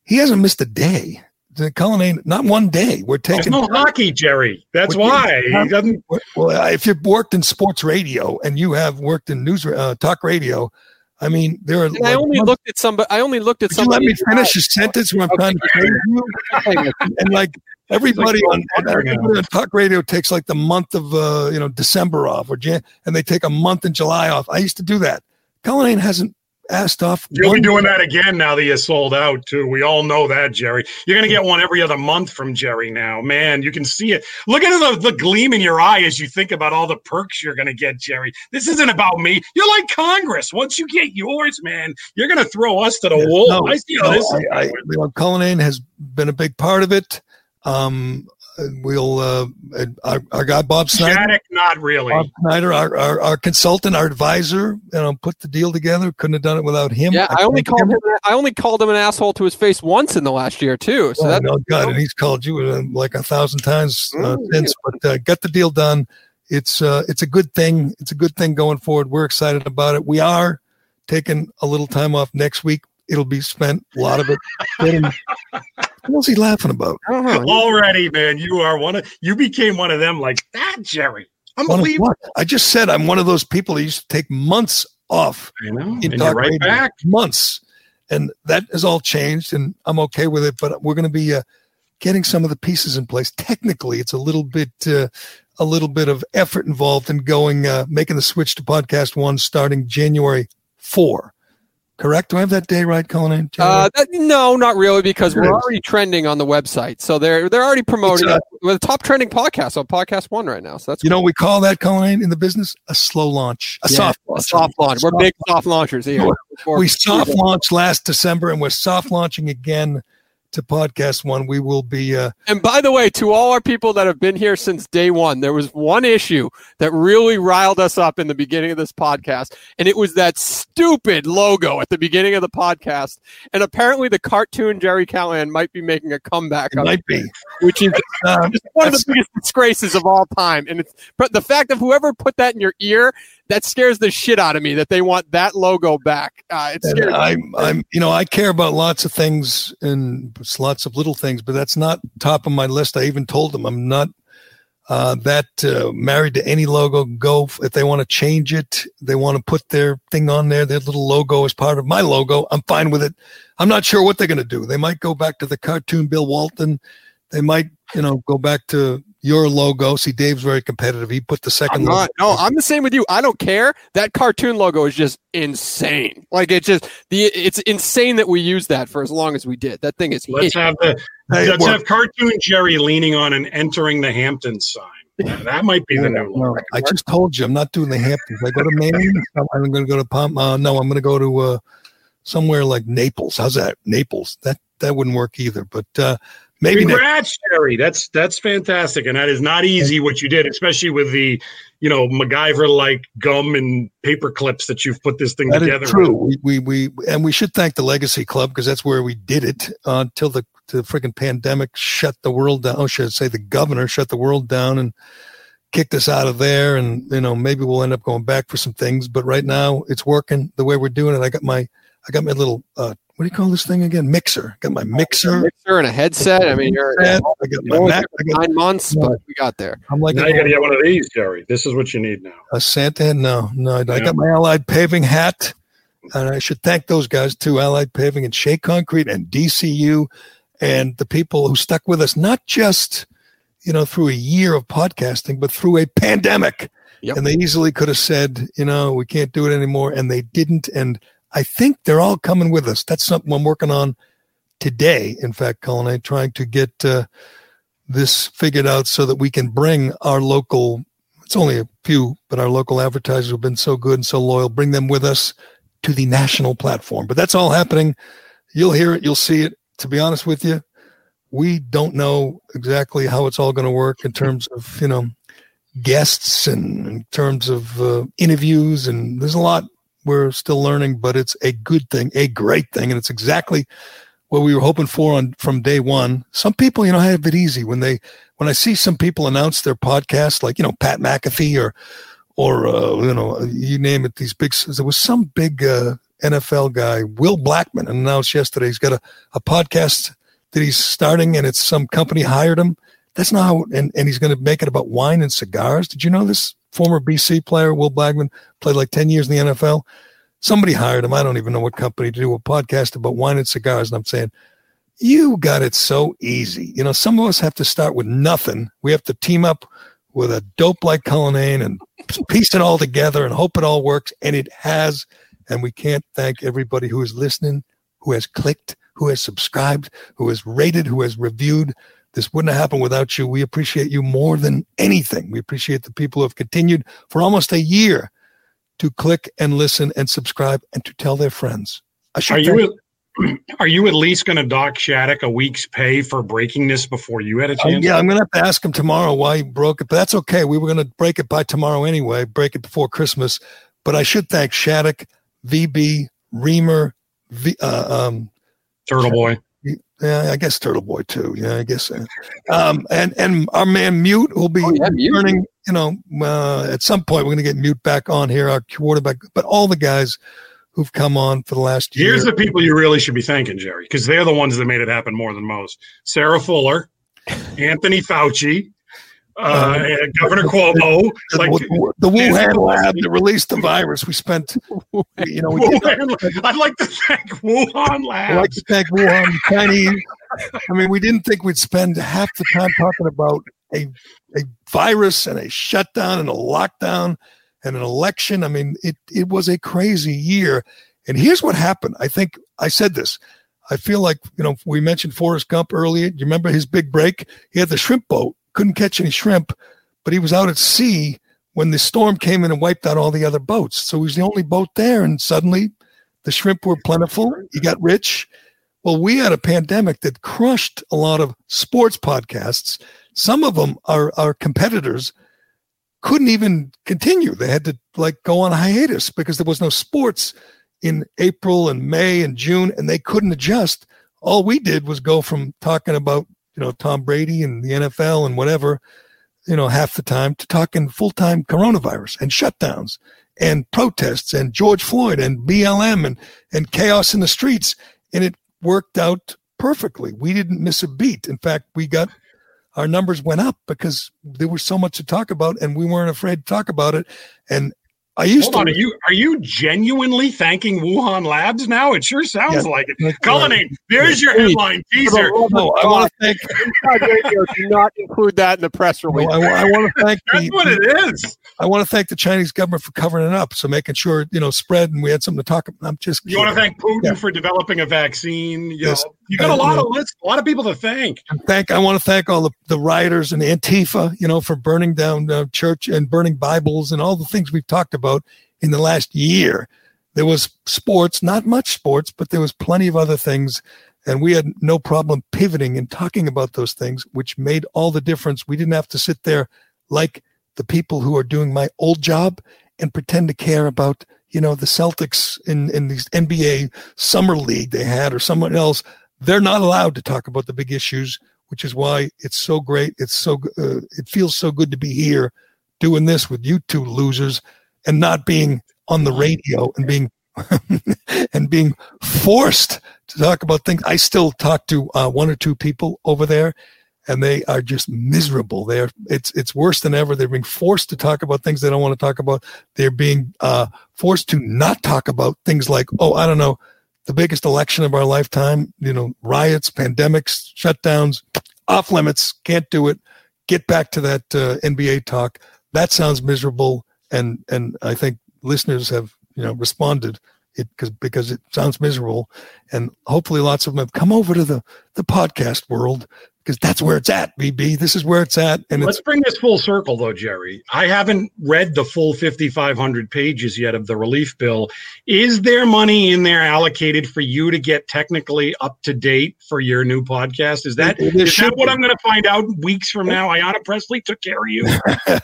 He hasn't missed a day. The Cullinane, not one day. We're There's taking no hockey, Gerry. That's Well, why. He doesn't Well, uh, if you've worked in sports radio and you have worked in news uh, talk radio, I mean, there are. And I only looked at somebody. I only looked at Would you let me finish a sentence where I'm trying to you? and like everybody like on and everybody on talk radio takes like the month of uh, you know December off or Jan, and they take a month in July off. I used to do that. Cullinane hasn't asked off. You'll be doing that again now that you sold out too. We all know that, Gerry. You're gonna get one every other month from Gerry now. Man, you can see it. Look at the, the gleam in your eye as you think about all the perks you're gonna get, Gerry. This isn't about me. You're like Congress. Once you get yours, man, you're gonna throw us to the Yes, wolves. no, I see how no, this I, I, you know, Cullinane has been a big part of it. Um, we'll uh, our, our guy Bob Snyder. Shattuck, not really. Bob Snyder, our, our, our consultant, our advisor, you know, put the deal together. Couldn't have done it without him. Yeah, I only called him. I only called him an asshole to his face once in the last year too. So Oh, that no, God, and he's called you uh, like a thousand times uh, Mm, since, but uh, got the deal done. It's uh, it's a good thing. It's a good thing going forward. We're excited about it. We are taking a little time off next week. It'll be spent a lot of it. getting- What's he laughing about? I don't know. Already, man, you are one of you became one of them like that, Gerry. One of Unbelievable. I just said I'm one of those people that used to take months off. I know. And you're right back. Months. And that has all changed, and I'm okay with it. But we're going to be uh, getting some of the pieces in place. Technically, it's a little bit, uh, a little bit of effort involved in going, uh, making the switch to podcast one starting January four. Correct? Do I have that day right, Colin? Uh, that, no, not really, because we're already trending on the website. So they're they're already promoting uh, with the top trending podcast on Podcast One right now. So that's you cool. know we call that Colin in the business a slow launch, a yeah, soft launch. A soft launch. We're soft big soft launchers here. We soft launched last December, and we're soft launching again to podcast one. We will be. Uh, and by the way, to all our people that have been here since day one, there was one issue that really riled us up in the beginning of this podcast, and it was that stupid logo at the beginning of the podcast. And apparently, the cartoon Gerry Callahan might be making a comeback. It might be, which is uh, one of the biggest disgraces of all time. And it's but the fact of whoever put that in your ear that scares the shit out of me that they want that logo back. Uh. I'm, I'm, you know, I care about lots of things and lots of little things, but that's not top of my list. I even told them I'm not uh, that uh, married to any logo. Go if they want to change it, they want to put their thing on there, their little logo as part of my logo. I'm fine with it. I'm not sure what they're going to do. They might go back to the cartoon Bill Walton. They might, you know, go back to your logo. See, Dave's very competitive. He put the 2nd logo. No, I'm the same with you. I don't care. That cartoon logo is just insane. Like it's just the it's insane that we use that for as long as we did. That thing is. Let's have the hey, let's have cartoon Gerry leaning on and entering the Hamptons sign. That might be the new no, I just told you I'm not doing the Hamptons. I go to Maine. I'm going to go to Palm. Uh, no, I'm going to go to uh, somewhere like Naples. How's that? Naples. That that wouldn't work either. But uh, Maybe Congrats, Gerry. That's that's fantastic, and that is not easy what you did, especially with the, you know, MacGyver like gum and paper clips that you've put this thing that together. true. We, we, we and we should thank the Legacy Club because that's where we did it uh, until the the freaking pandemic shut the world down. Oh, should I say the governor shut the world down and kicked us out of there, and you know maybe we'll end up going back for some things. But right now it's working the way we're doing it. I got my I got my little uh, what do you call this thing again? Mixer. Got my oh, mixer. mixer and a headset. I mean, you're I got my Mac. I got, nine months, but we got there. I'm like, now you got to get one of these, Gerry. This is what you need now. A Santa? No, no. I got my Allied Paving hat, and I should thank those guys too, Allied Paving and Shea Concrete and DCU, and the people who stuck with us, not just you know through a year of podcasting, but through a pandemic. Yep. And they easily could have said, you know, we can't do it anymore, and they didn't. And I think they're all coming with us. That's something I'm working on today. In fact, Colin, I'm trying to get uh, this figured out so that we can bring our local, it's only a few, but our local advertisers have been so good and so loyal, bring them with us to the national platform. But that's all happening. You'll hear it, you'll see it. To be honest with you, we don't know exactly how it's all going to work in terms of, you know, guests and in terms of uh, interviews. And there's a lot we're still learning, but it's a good thing, a great thing, and it's exactly what we were hoping for on from day one. Some people, you know, have it easy when they when I see some people announce their podcast, like you know Pat McAfee or or uh, you know you name it. These big there was some big uh, NFL guy, Will Blackmon, announced yesterday he's got a, a podcast that he's starting, and it's some company hired him. That's not how, and, and he's going to make it about wine and cigars. Did you know this? Former BC player, Will Blackmon, played like 10 years in the NFL. Somebody hired him. I don't even know what company to do a podcast about wine and cigars. And I'm saying, you got it so easy. You know, some of us have to start with nothing. We have to team up with a dope like Cullinane and piece it all together and hope it all works. And it has. And we can't thank everybody who is listening, who has clicked, who has subscribed, who has rated, who has reviewed. This wouldn't have happened without you. We appreciate you more than anything. We appreciate the people who have continued for almost a year to click and listen and subscribe and to tell their friends. Are you are you at least going to dock Shattuck a week's pay for breaking this before you had a uh, chance? Uh, yeah, I'm going to have to ask him tomorrow why he broke it, but that's okay. We were going to break it by tomorrow anyway, break it before Christmas. But I should thank Shattuck, VB, Reamer, v, uh, um, Turtle Boy, yeah, I guess Turtle Boy too. Yeah, I guess. Uh, um, and and our man Mute will be oh, yeah, returning. You know, uh, at some point we're going to get Mute back on here, our quarterback. But all the guys who've come on for the last year. Here's the people you really should be thanking, Gerry, because they're the ones that made it happen more than most. Sarah Fuller, Anthony Fauci, uh, um, Governor Cuomo, the, like the, the Wuhan lab that released the virus. We spent, you know, we Wuhan, I'd like to thank Wuhan lab. I'd like to thank Wuhan Chinese. I mean, we didn't think we'd spend half the time talking about a a virus and a shutdown and a lockdown and an election. I mean, it it was a crazy year. And here's what happened. I think I said this. I feel like, you know, we mentioned Forrest Gump earlier. Do you remember his big break? He had the shrimp boat couldn't catch any shrimp, but he was out at sea when the storm came in and wiped out all the other boats. So he was the only boat there, and suddenly the shrimp were plentiful. He got rich. Well, we had a pandemic that crushed a lot of sports podcasts. Some of them, our, our competitors, couldn't even continue. They had to like go on hiatus because there was no sports in April and May and June, and they couldn't adjust. All we did was go from talking about you know, Tom Brady and the NFL and whatever, you know, half the time to talking full time coronavirus and shutdowns and protests and George Floyd and BLM and, and chaos in the streets. And it worked out perfectly. We didn't miss a beat. In fact, we got our numbers went up because there was so much to talk about and we weren't afraid to talk about it. And I used Hold to. On, are you are you genuinely thanking Wuhan Labs now? It sure sounds like it. Cullinane, there's your headline teaser. No, I want to thank. do not include that in the press release. No, I, I, want to thank. That's the, what it is. I want to thank the Chinese government for covering it up, so making sure you know spread, and we had something to talk about. I'm just. You want to thank Putin yeah. for developing a vaccine. You yes. Know, you got a lot of lists, a lot of people to thank. Thank. I want to thank all the, the rioters and Antifa, you know, for burning down uh, church and burning Bibles and all the things we've talked about in the last year. There was sports, not much sports, but there was plenty of other things. And we had no problem pivoting and talking about those things, which made all the difference. We didn't have to sit there like the people who are doing my old job and pretend to care about, you know, the Celtics in, in the NBA summer league they had or someone else. They're not allowed to talk about the big issues, which is why it's so great. It's so, uh, it feels so good to be here doing this with you two losers and not being on the radio and being and being forced to talk about things. I still talk to uh, one or two people over there, and they are just miserable. They're it's it's worse than ever. They're being forced to talk about things they don't want to talk about. They're being uh, forced to not talk about things like oh I don't know the biggest election of our lifetime. You know riots, pandemics, shutdowns, off limits. Can't do it. Get back to that uh, NBA talk. That sounds miserable and and I think listeners have you know responded it because because it sounds miserable, and hopefully lots of them have come over to the the podcast world because that's where it's at. VB, this is where it's at. And let's bring this full circle, though, Gerry. I haven't read the full 5,500 pages yet of the relief bill. Is there money in there allocated for you to get technically up to date for your new podcast? Is that is that what I'm going to find out weeks from now? Ayanna Pressley took care of you.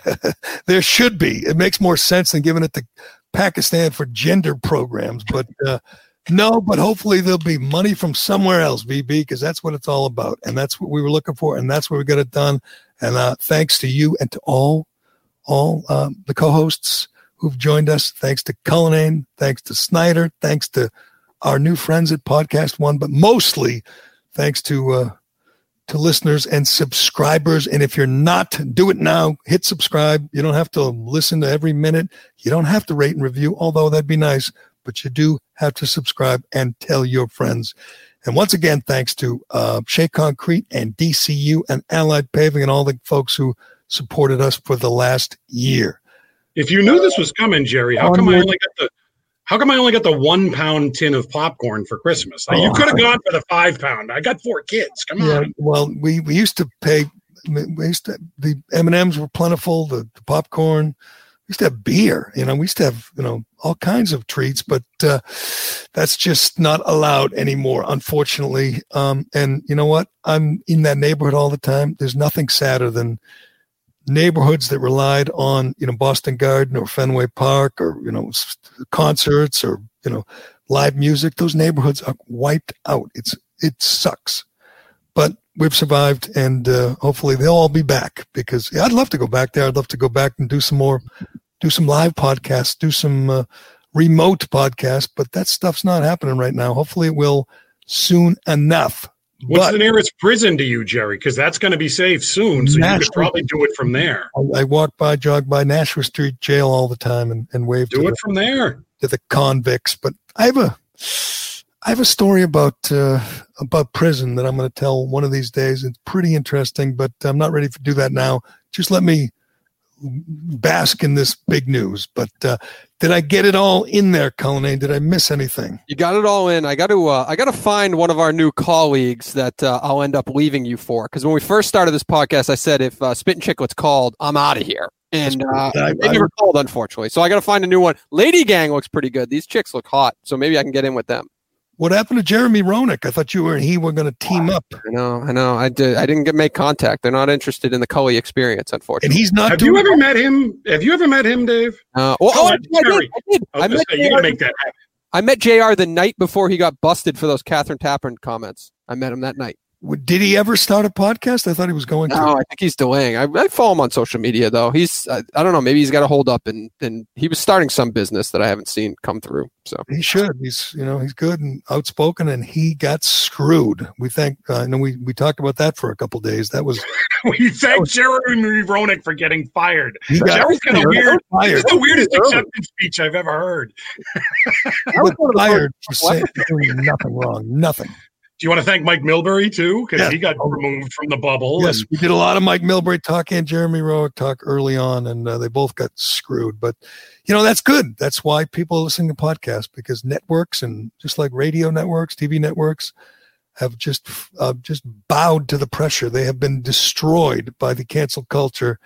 there should be. It makes more sense than giving it to Pakistan for gender programs, but. Uh, no, but hopefully there'll be money from somewhere else, VB, because that's what it's all about. And that's what we were looking for. And that's where we got it done. And uh, thanks to you and to all, all um, the co-hosts who've joined us. Thanks to Cullinane. Thanks to Snyder. Thanks to our new friends at Podcast One, but mostly thanks to uh, to listeners and subscribers. And if you're not, do it now. Hit subscribe. You don't have to listen to every minute. You don't have to rate and review, although that'd be nice but you do have to subscribe and tell your friends. And once again, thanks to uh, Shea Concrete and DCU and Allied Paving and all the folks who supported us for the last year. If you knew this was coming, Gerry, how come I only got the how come I only got the one pound tin of popcorn for Christmas? You could have gone for the five pound. I got four kids. Come yeah, on. Well, we, we used to pay. We used to, the M and M's were plentiful. The, the popcorn used to have beer, you know, we used to have, you know, all kinds of treats, but uh, that's just not allowed anymore, unfortunately. Um, and you know what? I'm in that neighborhood all the time. There's nothing sadder than neighborhoods that relied on, you know, Boston Garden or Fenway Park or, you know, concerts or, you know, live music. Those neighborhoods are wiped out. It's, it sucks. But we've survived, and uh, hopefully they'll all be back because yeah, I'd love to go back there. I'd love to go back and do some more, do some live podcasts, do some uh, remote podcasts, but that stuff's not happening right now. Hopefully it will soon enough. What's but, the nearest prison to you, Gerry? Because that's going to be safe soon, so you could probably do it from there. I, I, walk by, jog by Nashua Street Jail all the time and, and wave. Do it the, from there to the convicts. But I have a, I have a story about uh, about prison that I'm going to tell one of these days. It's pretty interesting, but I'm not ready to do that now. Just let me bask in this big news. But uh, did I get it all in there, Cullinane? Did I miss anything? You got it all in. I got to uh, I got to find one of our new colleagues that uh, I'll end up leaving you for. Because when we first started this podcast, I said if uh, Spittin' Chiclets called, I'm out of here. And uh, I, they never called, unfortunately. So I got to find a new one. Lady Gang looks pretty good. These chicks look hot, so maybe I can get in with them. What happened to Jeremy Roenick? I thought you and he were going to team up. I know, I know. I did. I didn't get make contact. They're not interested in the Cully experience, unfortunately. And he's not. Have you ever met him? Have you ever met him, Dave? Uh, well, oh, I, did, I did. I, did. I, met say, you make that happen. I met Jr. the night before he got busted for those Kathryn Tappen comments. I met him that night. Did he ever start a podcast? I thought he was going no, to. I think he's delaying. I, I, follow him on social media though. He's I, I, don't know. Maybe he's got to hold up and and he was starting some business that I haven't seen come through. So he should. He's you know he's good and outspoken, and he got screwed. We thank. Uh, know we we talked about that for a couple days. That was we thank Jeremy Roenick for getting fired. He got Gerry's kind of weird. Fired. It's the weirdest acceptance speech I've ever heard. I was fired for saying doing nothing wrong. Nothing. Do you want to thank Mike Milbury too? Because yeah. he got removed from the bubble. Yes, and- we did a lot of Mike Milbury talk and Jeremy Roenick talk early on, and uh, they both got screwed. But you know that's good. That's why people are listening to podcasts because networks and just like radio networks, TV networks have just uh, just bowed to the pressure. They have been destroyed by the cancel culture,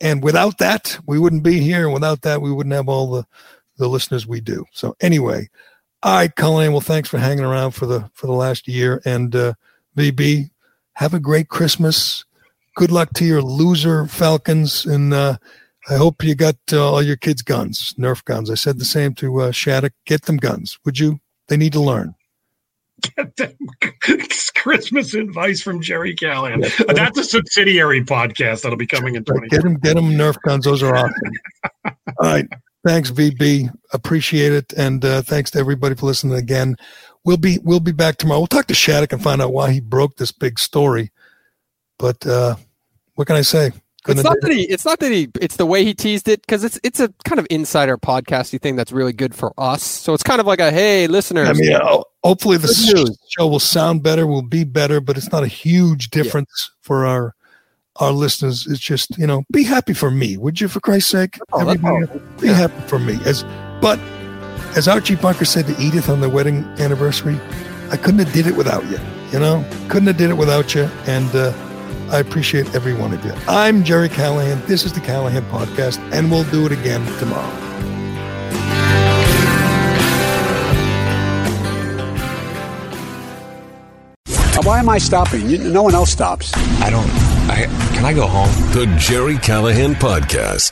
and without that, we wouldn't be here. And without that, we wouldn't have all the the listeners we do. So anyway, all right, Colleen. Well, thanks for hanging around for the for the last year. And uh, VB, have a great Christmas. Good luck to your loser Falcons, and uh, I hope you got uh, all your kids' guns, Nerf guns. I said the same to uh, Shattuck. Get them guns, would you? They need to learn. Get them Christmas advice from Gerry Callahan. That's a subsidiary podcast that'll be coming in 20. Get them, get them Nerf guns. Those are awesome. all right. Thanks, VB. Appreciate it, and uh, thanks to everybody for listening again. We'll be we'll be back tomorrow. We'll talk to Shattuck and find out why he broke this big story. But uh, what can I say? Couldn't it's not that he. It's not that he. It's the way he teased it because it's it's a kind of insider podcasty thing that's really good for us. So it's kind of like a hey, listeners. I mean, uh, hopefully the show will sound better, will be better, but it's not a huge difference yeah. for our our listeners is just you know be happy for me would you for christ's sake oh, everybody be yeah. happy for me as but as archie bunker said to edith on their wedding anniversary i couldn't have did it without you you know couldn't have did it without you and uh, i appreciate every one of you i'm gerry callahan this is the callahan podcast and we'll do it again tomorrow why am I stopping? No one else stops. I don't. I, can I go home? The Gerry Callahan Podcast.